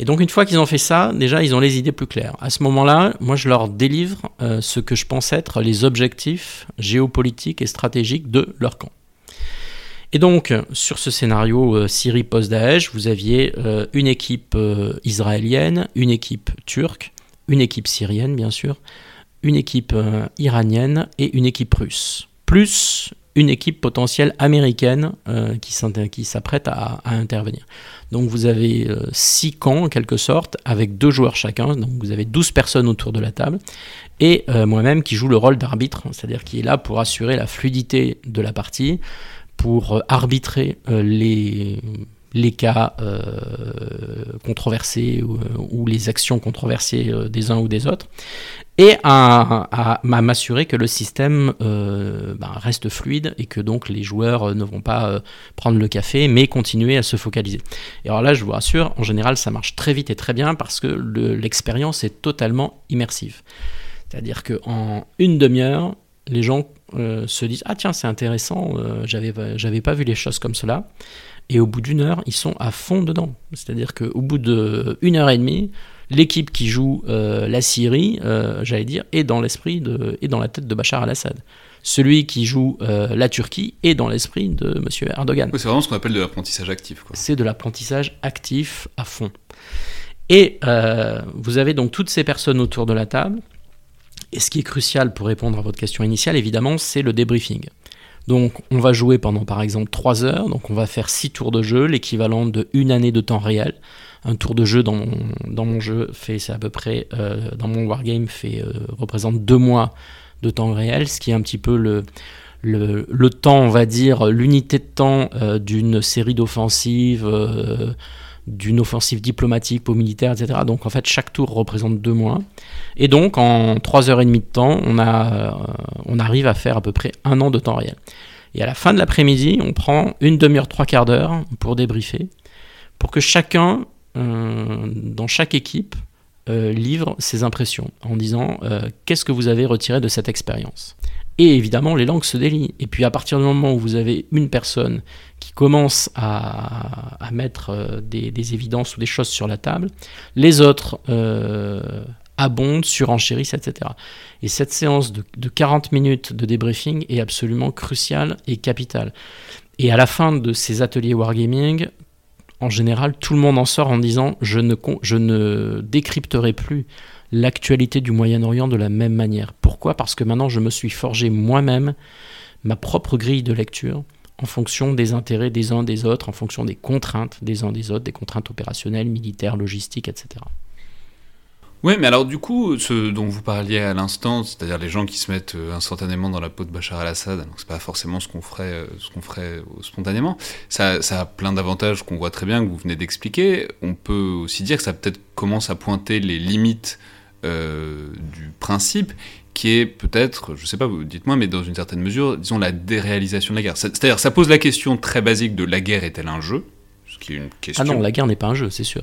S2: et donc une fois qu'ils ont fait ça, déjà ils ont les idées plus claires. À ce moment-là, moi je leur délivre euh, ce que je pense être les objectifs géopolitiques et stratégiques de leur camp. Et donc sur ce scénario euh, Syrie post-Daesh, vous aviez euh, une équipe israélienne, une équipe turque, une équipe syrienne bien sûr, une équipe iranienne et une équipe russe. Plus une équipe potentielle américaine qui s'apprête à, intervenir. Donc vous avez euh, six camps en quelque sorte, avec deux joueurs chacun, donc vous avez 12 personnes autour de la table, et euh, moi-même qui joue le rôle d'arbitre, c'est-à-dire qui est là pour assurer la fluidité de la partie, pour euh, arbitrer les cas controversés ou, les actions controversées des uns ou des autres, et à, m'assurer que le système euh, ben, reste fluide et que donc les joueurs euh, ne vont pas euh, prendre le café mais continuer à se focaliser. Et alors là, je vous rassure, en général, ça marche très vite et très bien parce que l'expérience est totalement immersive. C'est-à-dire qu'en une demi-heure, les gens se disent Ah, tiens, c'est intéressant, j'avais pas vu les choses comme cela. Et au bout d'une heure, ils sont à fond dedans. C'est-à-dire qu'au bout d'une heure et demie, l'équipe qui joue euh, la Syrie, euh, j'allais dire, est dans l'esprit de, est dans la tête de Bachar al-Assad. Celui qui joue euh, la Turquie est dans l'esprit de M. Erdogan.
S1: c'est vraiment ce qu'on appelle de l'apprentissage actif.
S2: C'est de l'apprentissage actif à fond. Et vous avez donc toutes ces personnes autour de la table. Et ce qui est crucial pour répondre à votre question initiale, évidemment, c'est le débriefing. Donc on va jouer pendant par exemple 3 heures, donc on va faire 6 tours de jeu, l'équivalent de une année de temps réel un tour de jeu dans mon, jeu fait, c'est à peu près, euh, dans mon wargame, fait, euh, représente deux mois de temps réel, ce qui est un petit peu le, temps, on va dire, l'unité de temps euh, d'une série d'offensives, d'une offensive diplomatique ou militaire, etc. Donc en fait, chaque tour représente deux mois. Et donc en trois heures et demie de temps, on, on arrive à faire à peu près un an de temps réel. Et à la fin de l'après-midi, on prend une demi-heure, trois quarts d'heure pour débriefer, pour que chacun dans chaque équipe, euh, livre ses impressions en disant euh, qu'est-ce que vous avez retiré de cette expérience? Et évidemment, les langues se délient. Et puis à partir du moment où vous avez une personne qui commence à, mettre des, évidences ou des choses sur la table, les autres abondent, surenchérissent, etc. Et cette séance de, de 40 minutes de débriefing est absolument cruciale et capitale. Et à la fin de ces ateliers wargaming, en général, tout le monde en sort en disant je ne, décrypterai plus l'actualité du Moyen-Orient de la même manière. Pourquoi? Parce que maintenant, je me suis forgé moi-même ma propre grille de lecture en fonction des intérêts des uns des autres, en fonction des contraintes des uns des autres, des contraintes opérationnelles, militaires, logistiques, etc.
S1: Oui, mais alors du coup, ce dont vous parliez à l'instant, c'est-à-dire les gens qui se mettent euh, instantanément dans la peau de Bachar al-Assad, donc c'est pas forcément ce qu'on ferait, euh, ce qu'on ferait euh, spontanément. Ça, ça, a plein d'avantages qu'on voit très bien, que vous venez d'expliquer. On peut aussi dire que ça peut-être commence à pointer les limites du principe, qui est peut-être, je sais pas, dites-moi, mais dans une certaine mesure, disons la déréalisation de la guerre. C'est-à-dire, ça pose la question très basique de la guerre est-elle un jeu? Ce qui est une question.
S2: Ah non, la guerre n'est pas un jeu, c'est sûr.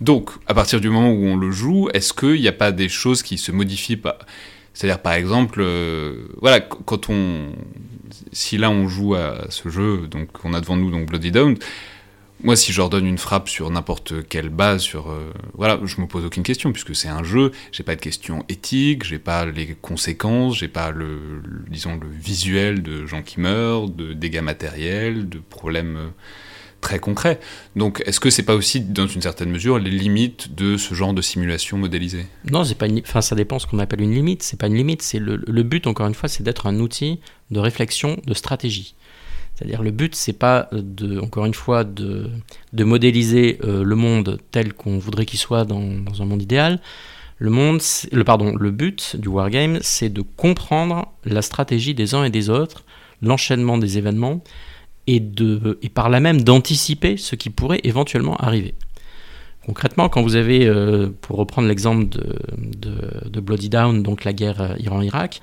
S1: Donc, à partir du moment où on le joue, est-ce qu'il n'y a pas des choses qui se modifient pas? C'est-à-dire, par exemple, euh, voilà, quand on, si là on joue à ce jeu, donc on a devant nous donc Bloody Down, moi, si je donne une frappe sur n'importe quelle base, sur euh, voilà, je me pose aucune question puisque c'est un jeu. J'ai pas de questions éthiques, j'ai pas les conséquences, j'ai pas le, disons le visuel de gens qui meurent, de dégâts matériels, de problèmes euh, très concret. Donc, est-ce que c'est pas aussi, dans une certaine mesure, les limites de ce genre de simulation modélisée?
S2: Non, c'est pas une... enfin, ça dépend ce qu'on appelle une limite. C'est pas une limite. C'est le, but, encore une fois, c'est d'être un outil de réflexion, de stratégie. C'est-à-dire le but, c'est pas de, encore une fois, de, de modéliser euh, le monde tel qu'on voudrait qu'il soit dans, un monde idéal. Le monde, le pardon, le but du wargame, c'est de comprendre la stratégie des uns et des autres, l'enchaînement des événements, et, de, et par là même d'anticiper ce qui pourrait éventuellement arriver. Concrètement, quand vous avez, euh, pour reprendre l'exemple de, de, Bloody Down, donc la guerre euh, Iran-Irak,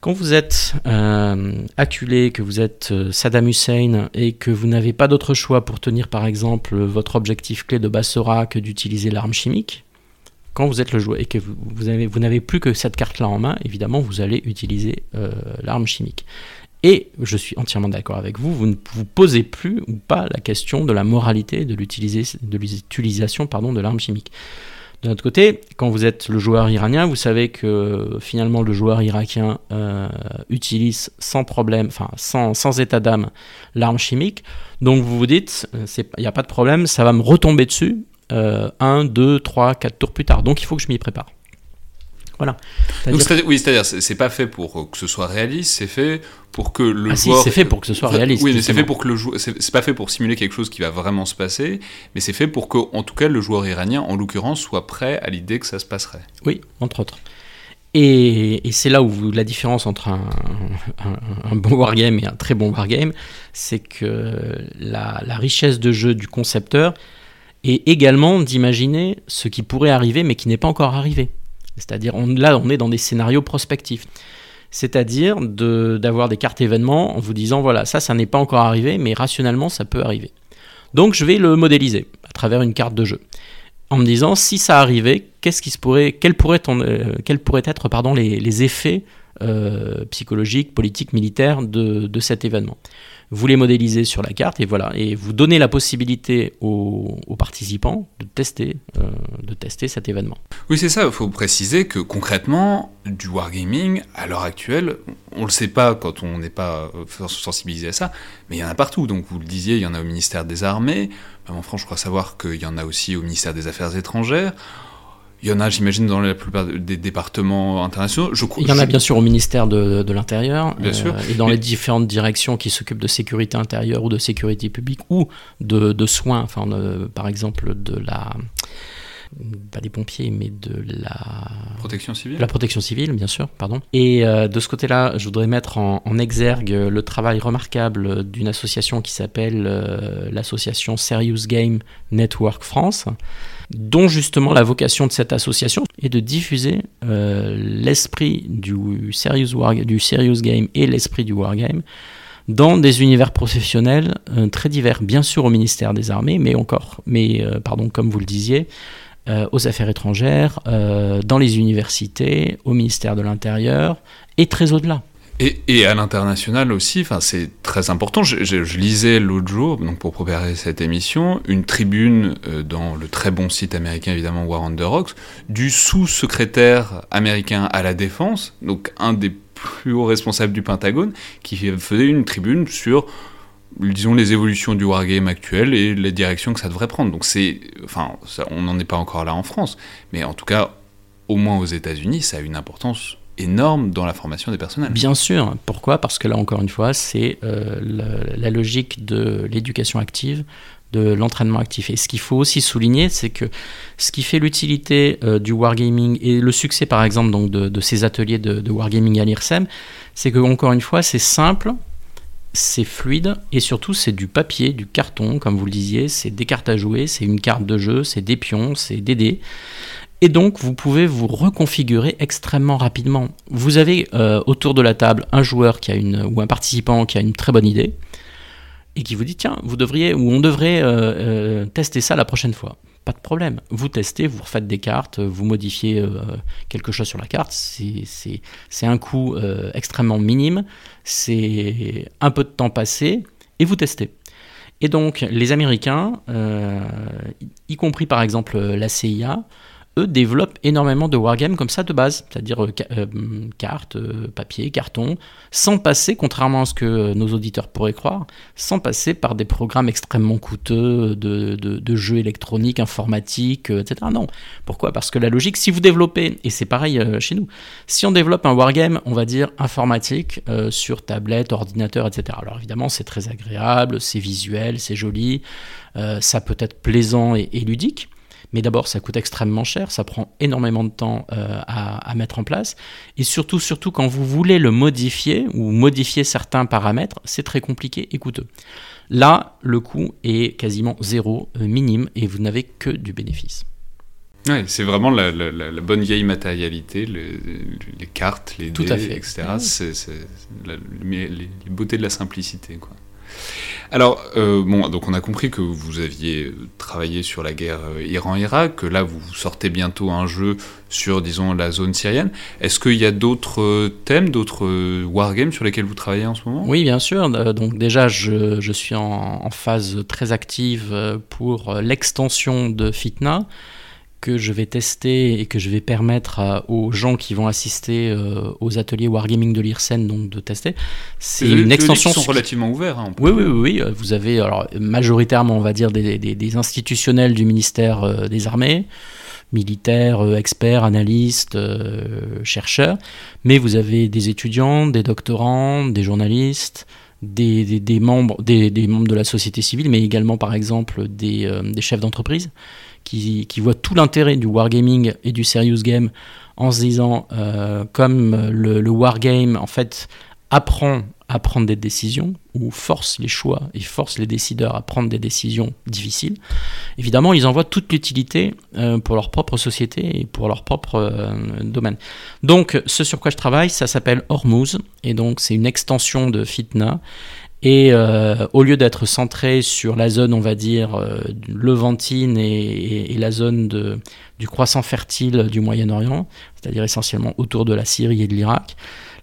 S2: quand vous êtes euh, acculé, que vous êtes Saddam Hussein et que vous n'avez pas d'autre choix pour tenir par exemple votre objectif clé de Bassora que d'utiliser l'arme chimique, quand vous êtes le joueur et que vous, vous n'avez plus que cette carte-là en main, évidemment vous allez utiliser l'arme chimique. Et je suis entièrement d'accord avec vous, vous ne vous posez plus ou pas la question de la moralité de l'utilisation de l'arme chimique. De notre côté, quand vous êtes le joueur iranien, vous savez que finalement le joueur irakien euh, utilise sans problème, enfin sans, sans état d'âme, l'arme chimique. Donc vous vous dites, il n'y a pas de problème, ça va me retomber dessus euh, un, deux, trois, quatre tours plus tard. Donc il faut que je m'y prépare. Voilà.
S1: oui, c'est-à-dire, c'est pas fait pour que ce soit réaliste, c'est fait pour que le
S2: ah
S1: joueur.
S2: Si, c'est fait pour que ce soit réaliste.
S1: Oui, mais c'est fait pour que le joueur. C'est pas fait pour simuler quelque chose qui va vraiment se passer, mais c'est fait pour que, en tout cas, le joueur iranien, en l'occurrence, soit prêt à l'idée que ça se passerait.
S2: Oui, entre autres. Et, c'est là où la différence entre un, un, bon wargame et un très bon wargame, c'est que la, la richesse de jeu du concepteur est également d'imaginer ce qui pourrait arriver mais qui n'est pas encore arrivé. C'est-à-dire, là, on est dans des scénarios prospectifs. C'est-à-dire d'avoir des cartes événements en vous disant, voilà, ça, ça n'est pas encore arrivé, mais rationnellement, ça peut arriver. Donc, je vais le modéliser à travers une carte de jeu. En me disant, si ça arrivait, qu'est-ce qui se pourrait, quels pourraient, euh, être les, effets euh, psychologiques, politiques, militaires de cet événement vous les modélisez sur la carte et voilà, et vous donnez la possibilité aux, participants de tester, euh, de tester cet événement.
S1: Oui, c'est ça. Il faut préciser que concrètement, du wargaming à l'heure actuelle, on le sait pas quand on n'est pas euh, sensibilisé à ça, mais il y en a partout. Donc vous le disiez, il y en a au ministère des Armées. En France, je crois savoir qu'il y en a aussi au ministère des Affaires étrangères. Il y en a, j'imagine, dans la plupart des départements internationaux.
S2: Je, il y en a bien sûr au ministère de, de l'Intérieur euh, et dans les différentes directions qui s'occupent de sécurité intérieure ou de sécurité publique ou de, de soins, enfin, par exemple de la pas des pompiers, mais de la
S1: protection civile.
S2: La protection civile, bien sûr, pardon. Et euh, de ce côté-là, je voudrais mettre en, en, exergue le travail remarquable d'une association qui s'appelle euh, l'association Serious Game Network France, dont justement la vocation de cette association est de diffuser euh, l'esprit du serious, war, du serious game et l'esprit du wargame dans des univers professionnels euh, très divers, bien sûr au ministère des Armées, mais encore, mais euh, pardon, comme vous le disiez, aux affaires étrangères, dans les universités, au ministère de l'Intérieur et très au-delà.
S1: Et, à l'international aussi, enfin c'est très important. Je, lisais l'autre jour, donc pour préparer cette émission, une tribune euh, dans le très bon site américain évidemment War on the Rocks du sous-secrétaire américain à la défense, donc un des plus hauts responsables du Pentagone, qui faisait une tribune sur disons les évolutions du wargame actuel et les directions que ça devrait prendre. Donc c'est, enfin, on n'en est pas encore là en France, mais en tout cas, au moins aux États-Unis, ça a une importance énorme dans la formation des personnels.
S2: Bien sûr. Pourquoi? Parce que là, encore une fois, c'est euh, la, logique de l'éducation active, de l'entraînement actif. Et ce qu'il faut aussi souligner, c'est que ce qui fait l'utilité euh, du wargaming et le succès, par exemple, donc, de, ces ateliers de, wargaming à l'IRSEM, c'est que, encore une fois, c'est simple, c'est fluide et surtout c'est du papier, du carton, comme vous le disiez, c'est des cartes à jouer, c'est une carte de jeu, c'est des pions, c'est des dés. Et donc, vous pouvez vous reconfigurer extrêmement rapidement. Vous avez euh, autour de la table un joueur qui a une, ou un participant qui a une très bonne idée et qui vous dit tiens, vous devriez ou on devrait euh, euh, tester ça la prochaine fois. Pas de problème. Vous testez, vous refaites des cartes, vous modifiez quelque chose sur la carte. C'est un coût extrêmement minime. C'est un peu de temps passé et vous testez. Et donc, les Américains, y compris par exemple la CIA, développent énormément de wargames comme ça de base, c'est-à-dire euh, euh, cartes, euh, papier, carton, sans passer, contrairement à ce que nos auditeurs pourraient croire, sans passer par des programmes extrêmement coûteux de, jeux électroniques, informatiques, etc. Non. Pourquoi? Parce que la logique, si vous développez, et c'est pareil chez nous, si on développe un wargame, on va dire informatique, sur tablette, ordinateur, etc. Alors évidemment, c'est très agréable, c'est visuel, c'est joli, ça peut être plaisant et ludique. Mais d'abord, ça coûte extrêmement cher, ça prend énormément de temps euh, à, mettre en place. Et surtout, surtout quand vous voulez le modifier ou modifier certains paramètres, c'est très compliqué et coûteux. Là, le coût est quasiment zéro, euh, minime, et vous n'avez que du bénéfice.
S1: Ouais, c'est vraiment la, bonne vieille matérialité, les cartes, les dés, etc. C'est les, les, beautés de la simplicité. Quoi. Alors, euh, bon, donc on a compris que vous aviez travaillé sur la guerre euh, Iran-Irak, que là vous sortez bientôt un jeu sur, disons, la zone syrienne. Est-ce qu'il y a d'autres euh, thèmes, d'autres wargames sur lesquels vous travaillez en ce moment?
S2: Oui, bien sûr. Donc déjà, je, suis en, phase très active pour l'extension de Fitna que je vais tester et que je vais permettre aux gens qui vont assister euh, aux ateliers Wargaming de l'IRSEN donc de tester.
S1: C'est une extension. Ils sont relativement ouverts. Hein,
S2: oui, oui, oui, euh, Vous avez alors majoritairement, on va dire, des, des, institutionnels du ministère euh, des Armées, militaires, experts, analystes, chercheurs, mais vous avez des étudiants, des doctorants, des journalistes. Des, membres, des, membres de la société civile, mais également par exemple des, des chefs d'entreprise qui, voit tout l'intérêt du wargaming et du serious game en se disant, euh, comme le, le, wargame, en fait, apprend à prendre des décisions, ou force les choix et force les décideurs à prendre des décisions difficiles, évidemment, ils en voient toute l'utilité euh, pour leur propre société et pour leur propre euh, domaine. Donc, ce sur quoi je travaille, ça s'appelle Hormuz, et donc c'est une extension de Fitna, et euh, au lieu d'être centré sur la zone, on va dire, levantine et, la zone de, du croissant fertile du Moyen-Orient, c'est-à-dire essentiellement autour de la Syrie et de l'Irak,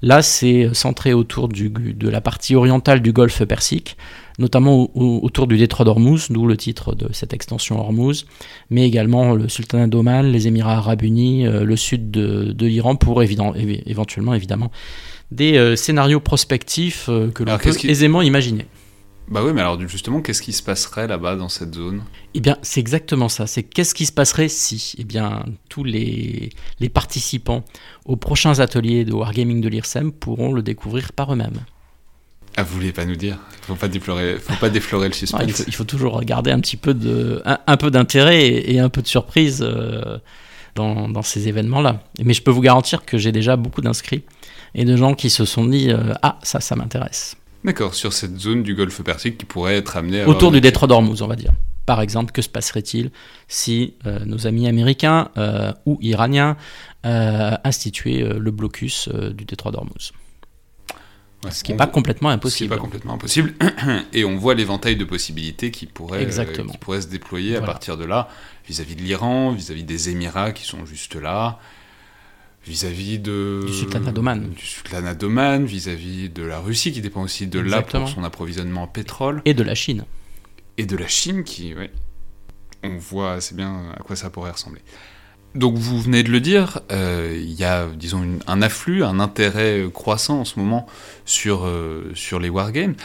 S2: là c'est centré autour du, de la partie orientale du golfe Persique, notamment autour du détroit d'Ormuz, d'où le titre de cette extension Hormuz, mais également le sultanat d'Oman, les Émirats arabes unis, euh, le sud de, de l'Iran, pour éventuellement évidemment des euh, scénarios prospectifs euh, que l'on peut aisément imaginer.
S1: Bah oui, mais alors justement, qu'est-ce qui se passerait là-bas dans cette zone?
S2: Eh bien, c'est exactement ça. C'est qu'est-ce qui se passerait si, eh bien, tous les, les participants aux prochains ateliers de Wargaming de l'IRSEM pourront le découvrir par eux-mêmes.
S1: Ah, vous voulez pas nous dire? Il faut pas déplorer, faut pas déflorer le suspense.
S2: il, faut, toujours garder un petit peu de, un, peu d'intérêt et, un peu de surprise euh, dans, dans, ces événements-là. Mais je peux vous garantir que j'ai déjà beaucoup d'inscrits et de gens qui se sont dit euh, Ah, ça, ça m'intéresse.
S1: D'accord, sur cette zone du golfe Persique qui pourrait être amenée à.
S2: Autour du détroit d'Ormuz, on va dire. Par exemple, que se passerait-il si euh, nos amis américains euh, ou iraniens instituaient le blocus du détroit d'Ormuz? Ce qui n'est pas complètement impossible.
S1: Ce pas complètement impossible. Et on voit l'éventail de possibilités qui pourraient, qui pourraient se déployer à partir de là, vis-à-vis de l'Iran, vis-à-vis des Émirats qui sont juste là, vis-à-vis de
S2: du sultanat d'Oman,
S1: du sultanat d'Oman, vis-à-vis de la Russie qui dépend aussi de là pour son approvisionnement en pétrole.
S2: Et de la Chine.
S1: Et de la Chine qui, ouais, on voit assez bien à quoi ça pourrait ressembler. Donc vous venez de le dire, euh, il y a disons un afflux, un intérêt croissant en ce moment sur euh, sur les wargames.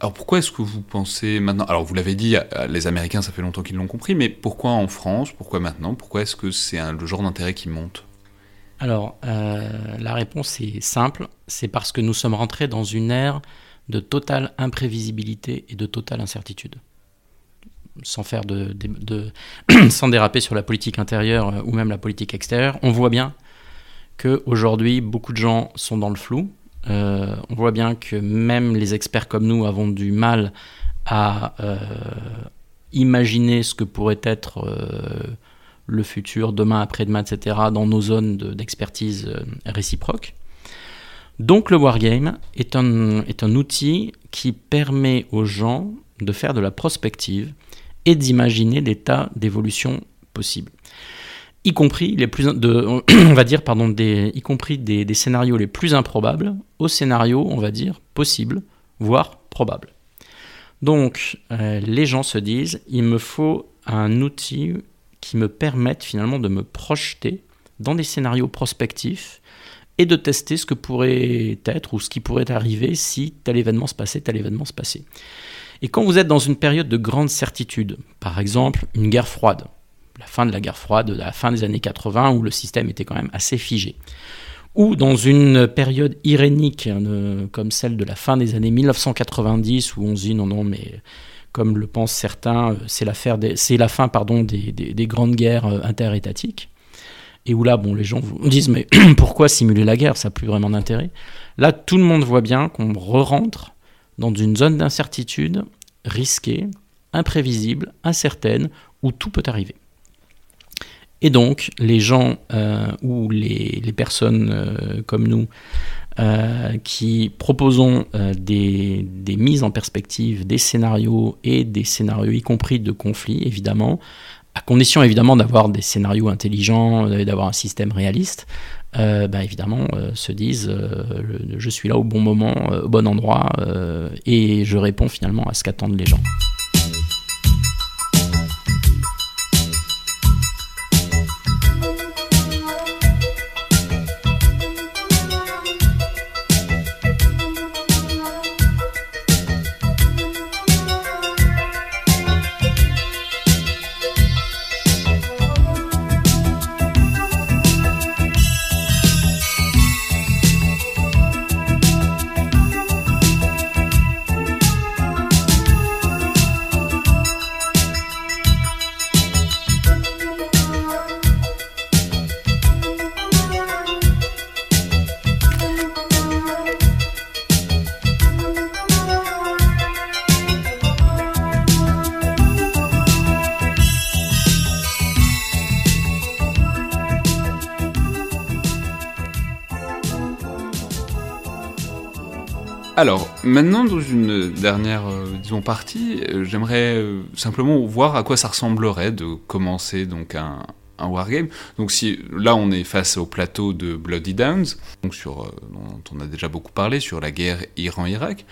S1: Alors pourquoi est-ce que vous pensez maintenant Alors vous l'avez dit, les Américains ça fait longtemps qu'ils l'ont compris, mais pourquoi en France? Pourquoi maintenant? Pourquoi est-ce que c'est le genre d'intérêt qui monte?
S2: Alors, euh, la réponse est simple, c'est parce que nous sommes rentrés dans une ère de totale imprévisibilité et de totale incertitude. Sans faire de, sans déraper sur la politique intérieure euh, ou même la politique extérieure, on voit bien qu'aujourd'hui, beaucoup de gens sont dans le flou. Euh, on voit bien que même les experts comme nous avons du mal à imaginer ce que pourrait être le futur, demain, après-demain, etc., dans nos zones d'expertise euh, réciproque. Donc le wargame est un, est un outil qui permet aux gens de faire de la prospective et d'imaginer des tas d'évolutions possibles. Y compris les plus des scénarios les plus improbables aux scénarios on va dire possibles voire probables. Donc euh, les gens se disent il me faut un outil qui me permettent finalement de me projeter dans des scénarios prospectifs et de tester ce que pourrait être ou ce qui pourrait arriver si tel événement se passait, tel événement se passait. Et quand vous êtes dans une période de grande certitude, par exemple une guerre froide, la fin de la guerre froide, la fin des années 80 où le système était quand même assez figé, ou dans une période irénique hein, comme celle de la fin des années 1990 où on se dit non non mais comme le pensent certains, euh, c'est la fin pardon, des, grandes guerres euh, interétatiques. Et où là, bon, les gens vous disent, mais pourquoi simuler la guerre? Ça n'a plus vraiment d'intérêt. Là, tout le monde voit bien qu'on re-rentre dans une zone d'incertitude risquée, imprévisible, incertaine, où tout peut arriver. Et donc, les gens euh, ou les, personnes comme nous euh, qui proposons des, des, mises en perspective, des scénarios et des scénarios y compris de conflits, évidemment, à condition évidemment d'avoir des scénarios intelligents, d'avoir un système réaliste, bah, évidemment se disent je suis là au bon moment, au bon endroit, et je réponds finalement à ce qu'attendent les gens.
S1: Alors, maintenant, dans une dernière, euh, disons, partie, euh, j'aimerais euh, simplement voir à quoi ça ressemblerait de commencer donc un, un wargame. Donc si là on est face au plateau de Bloody Downs, donc sur, dont on a déjà beaucoup parlé, sur la guerre Iran-Irak.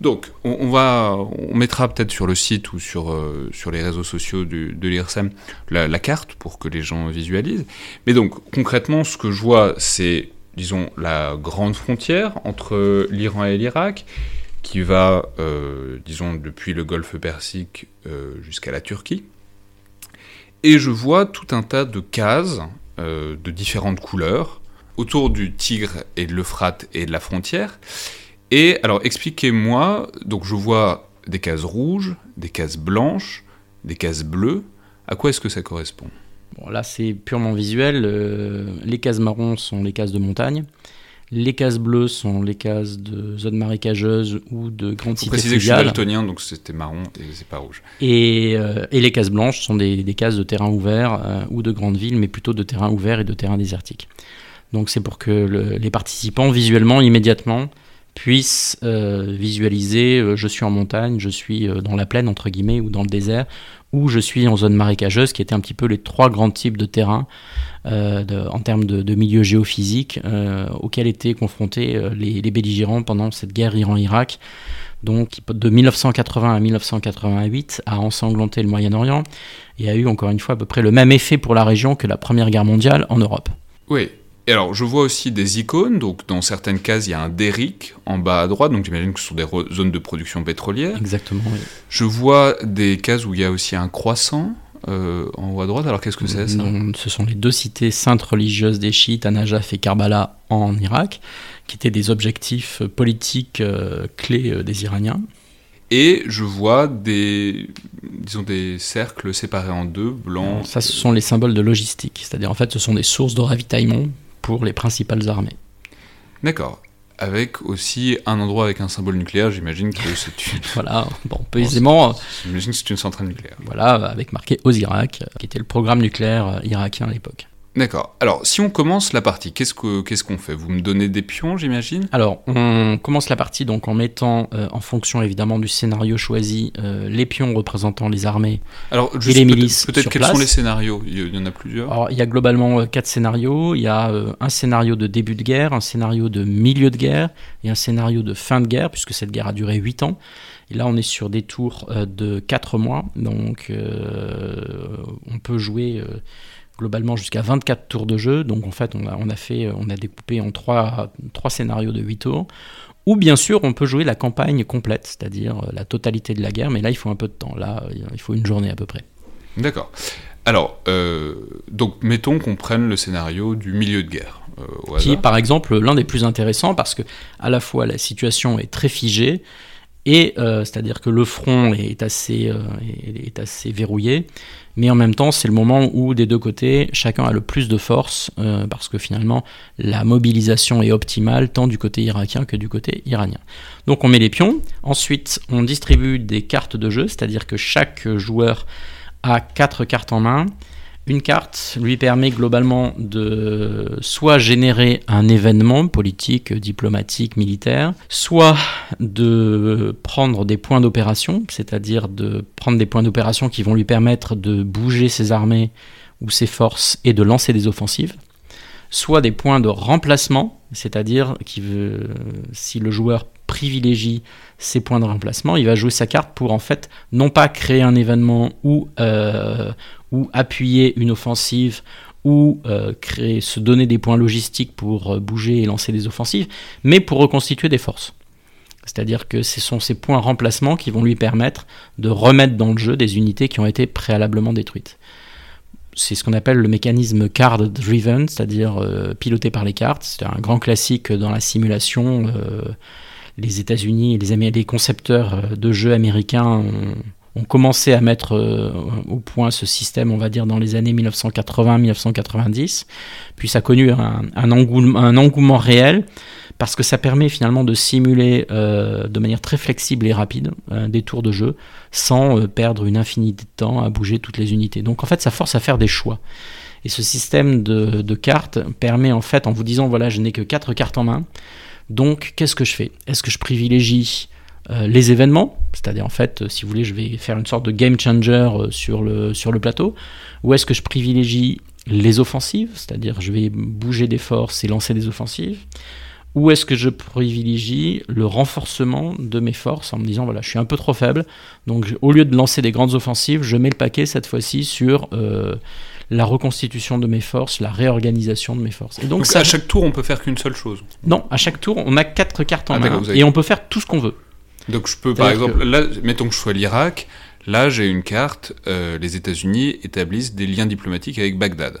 S1: Donc on, va, on mettra peut-être sur le site ou sur, sur les réseaux sociaux de l'IRSEM la, la, carte pour que les gens visualisent. Mais donc concrètement, ce que je vois, c'est disons, la grande frontière entre l'Iran et l'Irak, qui va, euh, disons, depuis le golfe Persique euh, jusqu'à la Turquie. Et je vois tout un tas de cases euh, de différentes couleurs autour du Tigre et de l'Euphrate et de la frontière. Et alors, expliquez-moi, donc je vois des cases rouges, des cases blanches, des cases bleues. À quoi est-ce que ça correspond?
S2: Là, c'est purement visuel. Euh, les cases marrons sont les cases de montagne. Les cases bleues sont les cases de zones marécageuses ou de grandes cités
S1: préciser que je suis daltonien, donc c'était marron et c'est pas rouge.
S2: Et, euh, les cases blanches sont des, cases de terrain ouvert euh, ou de grandes villes, mais plutôt de terrain ouvert et de terrain désertique. Donc c'est pour que les participants, visuellement, immédiatement, puissent visualiser je suis en montagne, je suis dans la plaine, entre guillemets, ou dans le désert, ou je suis en zone marécageuse, qui étaient un petit peu les trois grands types de terrains euh, en termes de, de milieu géophysique euh, auxquels étaient confrontés euh, les, belligérants pendant cette guerre Iran-Irak. Donc de 1980 à 1988 a ensanglanté le Moyen-Orient et a eu encore une fois à peu près le même effet pour la région que la Première Guerre mondiale en Europe.
S1: Oui, et alors, je vois aussi des icônes. Donc, dans certaines cases, il y a un derrick en bas à droite. Donc, j'imagine que ce sont des zones de production pétrolière.
S2: Exactement. Oui.
S1: Je vois des cases où il y a aussi un croissant. Euh, en haut à droite, alors qu'est-ce que c'est ça?
S2: Ce sont les deux cités saintes religieuses des chiites, à Najaf et Karbala en Irak, qui étaient des objectifs politiques euh, clés euh, des Iraniens.
S1: Et je vois des, disons des cercles séparés en deux, blancs.
S2: Ça, ce sont les symboles de logistique, c'est-à-dire en fait, ce sont des sources de ravitaillement pour les principales armées.
S1: D'accord. Avec aussi un endroit avec un symbole nucléaire, j'imagine que c'est une.
S2: voilà, bon, on peut aisément.
S1: J'imagine que c'est une centrale nucléaire.
S2: Voilà, avec marqué Osirak, qui était le programme nucléaire irakien à l'époque.
S1: D'accord. Alors, si on commence la partie, qu'est-ce qu'on fait? Vous me donnez des pions, j'imagine?
S2: Alors, on commence la partie donc en mettant, euh, en fonction évidemment du scénario choisi, euh, les pions représentant les armées
S1: Alors,
S2: et les milices.
S1: Peut-être quels sont les scénarios? Il y en a plusieurs.
S2: Alors, il y a globalement euh, quatre scénarios. Il y a un scénario de début de guerre, un scénario de milieu de guerre et un scénario de fin de guerre, puisque cette guerre a duré 8 ans. Et là, on est sur des tours de 4 mois. Donc, on peut jouer globalement jusqu'à 24 tours de jeu. Donc en fait, on a, on a, fait, on a découpé en trois, trois scénarios de 8 tours. Ou bien sûr, on peut jouer la campagne complète, c'est-à-dire euh, la totalité de la guerre, mais là, il faut un peu de temps. Là, il faut une journée à peu près.
S1: D'accord. Alors, euh, donc mettons qu'on prenne le scénario du milieu de guerre.
S2: Euh, qui est par exemple l'un des plus intéressants parce que à la fois la situation est très figée, et c'est-à-dire que le front est assez, est assez verrouillé, mais en même temps, c'est le moment où des deux côtés, chacun a le plus de force, euh, parce que finalement, la mobilisation est optimale tant du côté irakien que du côté iranien. Donc on met les pions, ensuite on distribue des cartes de jeu, c'est-à-dire que chaque joueur a quatre cartes en main, une carte lui permet globalement de soit générer un événement politique, diplomatique, militaire, soit de prendre des points d'opération, c'est-à-dire de prendre des points d'opération qui vont lui permettre de bouger ses armées ou ses forces et de lancer des offensives, soit des points de remplacement, c'est-à-dire que si le joueur privilégie ces points de remplacement, il va jouer sa carte pour en fait non pas créer un événement ou, euh, appuyer une offensive ou euh, créer, se donner des points logistiques pour euh, bouger et lancer des offensives, mais pour reconstituer des forces. C'est-à-dire que ce sont ces points remplacement qui vont lui permettre de remettre dans le jeu des unités qui ont été préalablement détruites. C'est ce qu'on appelle le mécanisme card driven, c'est-à-dire piloté par les cartes. C'est un grand classique dans la simulation les États-Unis et les, concepteurs euh, de jeux américains ont, commencé à mettre euh, au point ce système, on va dire, dans les années 1980-1990. Puis ça a connu un, engouement, réel parce que ça permet finalement de simuler euh, de manière très flexible et rapide des tours de jeu sans perdre une infinité de temps à bouger toutes les unités. Donc en fait, ça force à faire des choix. Et ce système de, cartes permet en fait, en vous disant voilà, je n'ai que 4 cartes en main, donc, qu'est-ce que je fais? Est-ce que je privilégie euh, les événements, c'est-à-dire en fait, euh, si vous voulez, je vais faire une sorte de game changer euh, sur le, sur le plateau, ou est-ce que je privilégie les offensives, c'est-à-dire je vais bouger des forces et lancer des offensives, ou est-ce que je privilégie le renforcement de mes forces en me disant voilà, je suis un peu trop faible, donc au lieu de lancer des grandes offensives, je mets le paquet cette fois-ci sur la reconstitution de mes forces, la réorganisation de mes forces.
S1: Et donc, à chaque tour, on peut faire qu'une seule chose.
S2: Non, à chaque tour, on a quatre cartes en ah, main et on peut faire tout ce qu'on veut.
S1: Donc je peux, par exemple, là, mettons que je sois l'Irak, là j'ai une carte, euh, les États-Unis établissent des liens diplomatiques avec Bagdad.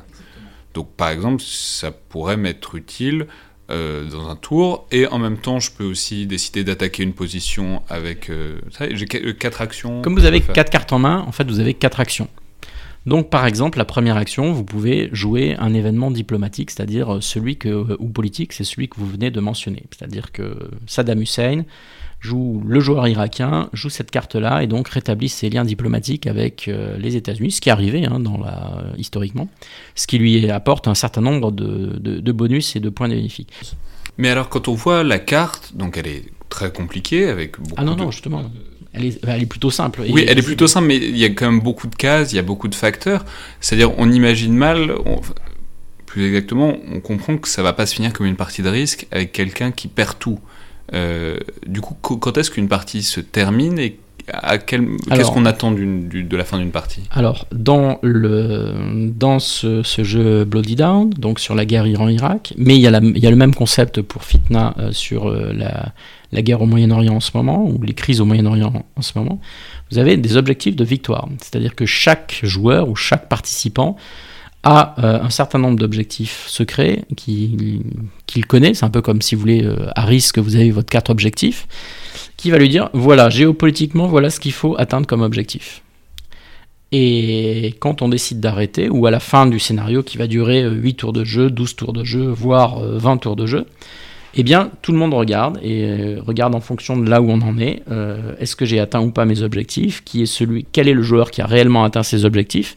S1: Donc par exemple, ça pourrait m'être utile euh, dans un tour, et en même temps, je peux aussi décider d'attaquer une position avec. Euh, j'ai quatre actions.
S2: Comme vous avez quatre cartes en main, en fait, vous avez quatre actions. Donc par exemple, la première action, vous pouvez jouer un événement diplomatique, c'est-à-dire euh, celui que, euh, ou politique, c'est celui que vous venez de mentionner. C'est-à-dire que Saddam Hussein joue le joueur irakien, joue cette carte-là et donc rétablit ses liens diplomatiques avec euh, les États-Unis, ce qui est arrivé hein, dans la, historiquement, ce qui lui apporte un certain nombre de, bonus et de points bénéfiques.
S1: Mais alors quand on voit la carte, donc elle est très compliquée avec beaucoup
S2: Ah non, non, justement elle est, plutôt simple.
S1: Oui, elle est plutôt simple, mais il y a quand même beaucoup de cases, il y a beaucoup de facteurs. C'est-à-dire, on imagine mal, plus exactement, on comprend que ça va pas se finir comme une partie de risque avec quelqu'un qui perd tout. Euh, du coup, quand est-ce qu'une partie se termine et qu'est-ce qu'on attend de la fin d'une partie?
S2: Alors, dans, le, dans ce, jeu Bloody Down, donc sur la guerre Iran-Irak, mais il y, a il y, a le même concept pour Fitna euh, sur euh, la, la, guerre au Moyen-Orient en ce moment, ou les crises au Moyen-Orient en ce moment, vous avez des objectifs de victoire. C'est-à-dire que chaque joueur ou chaque participant a euh, un certain nombre d'objectifs secrets qu'il connaît. C'est un peu comme si vous voulez, à risque, vous avez votre carte objectif qui va lui dire voilà, géopolitiquement, voilà ce qu'il faut atteindre comme objectif. Et quand on décide d'arrêter, ou à la fin du scénario qui va durer 8 tours de jeu, 12 tours de jeu, voire 20 tours de jeu, eh bien tout le monde regarde et euh, regarde en fonction de là où on en est. Euh, est-ce que j'ai atteint ou pas mes objectifs Qui est celui Quel est le joueur qui a réellement atteint ses objectifs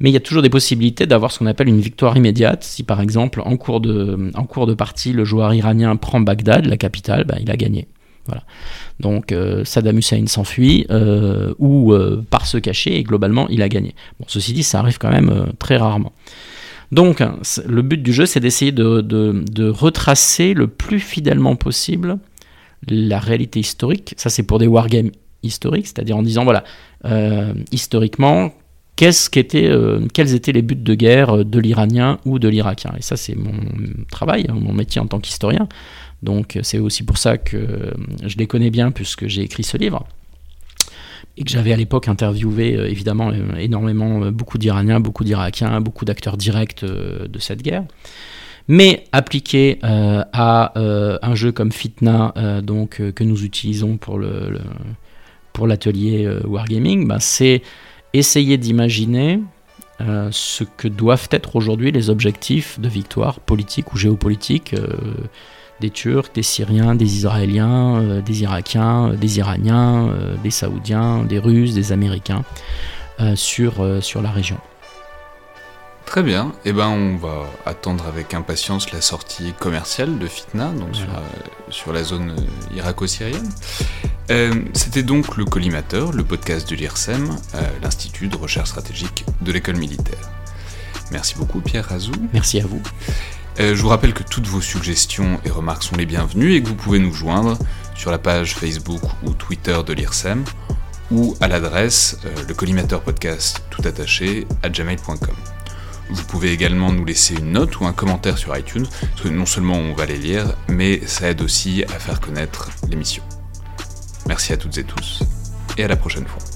S2: mais il y a toujours des possibilités d'avoir ce qu'on appelle une victoire immédiate. Si par exemple en cours de, de partie le joueur iranien prend Bagdad, la capitale, ben, il a gagné. Voilà. Donc euh, Saddam Hussein s'enfuit euh, ou euh, part se cacher et globalement il a gagné. Bon, ceci dit, ça arrive quand même très rarement. Donc le but du jeu, c'est d'essayer de, retracer le plus fidèlement possible la réalité historique. Ça, c'est pour des wargames historiques, c'est-à-dire en disant voilà, historiquement, qu'est-ce qu'était, quels étaient les buts de guerre de l'Iranien ou de l'Irakien. Et ça, c'est mon travail, hein, mon métier en tant qu'historien. Donc c'est aussi pour ça que je les connais bien puisque j'ai écrit ce livre et que j'avais à l'époque interviewé euh, évidemment euh, énormément euh, beaucoup d'Iraniens, beaucoup d'Irakiens, beaucoup d'acteurs directs de cette guerre. Mais appliqué à un jeu comme Fitna, donc que nous utilisons pour le, pour l'atelier Wargaming, ben, c'est essayer d'imaginer euh, ce que doivent être aujourd'hui les objectifs de victoire politique ou géopolitique euh, des Turcs, des Syriens, des Israéliens, euh, des Irakiens, des Iraniens, des Saoudiens, des Russes, des Américains sur, sur la région.
S1: Très bien, et eh ben on va attendre avec impatience la sortie commerciale de Fitna, donc sur, sur, la zone irako-syrienne. Euh, c'était donc le Collimateur, le podcast de l'IRSEM, euh, l'Institut de recherche stratégique de l'école militaire. Merci beaucoup Pierre Razou.
S2: Merci à vous.
S1: Euh, je vous rappelle que toutes vos suggestions et remarques sont les bienvenues et que vous pouvez nous joindre sur la page Facebook ou Twitter de l'IRSEM ou à l'adresse le collimateur podcast tout attaché à gmail.com. Vous pouvez également nous laisser une note ou un commentaire sur iTunes, parce que non seulement on va les lire, mais ça aide aussi à faire connaître l'émission. Merci à toutes et tous, et à la prochaine fois.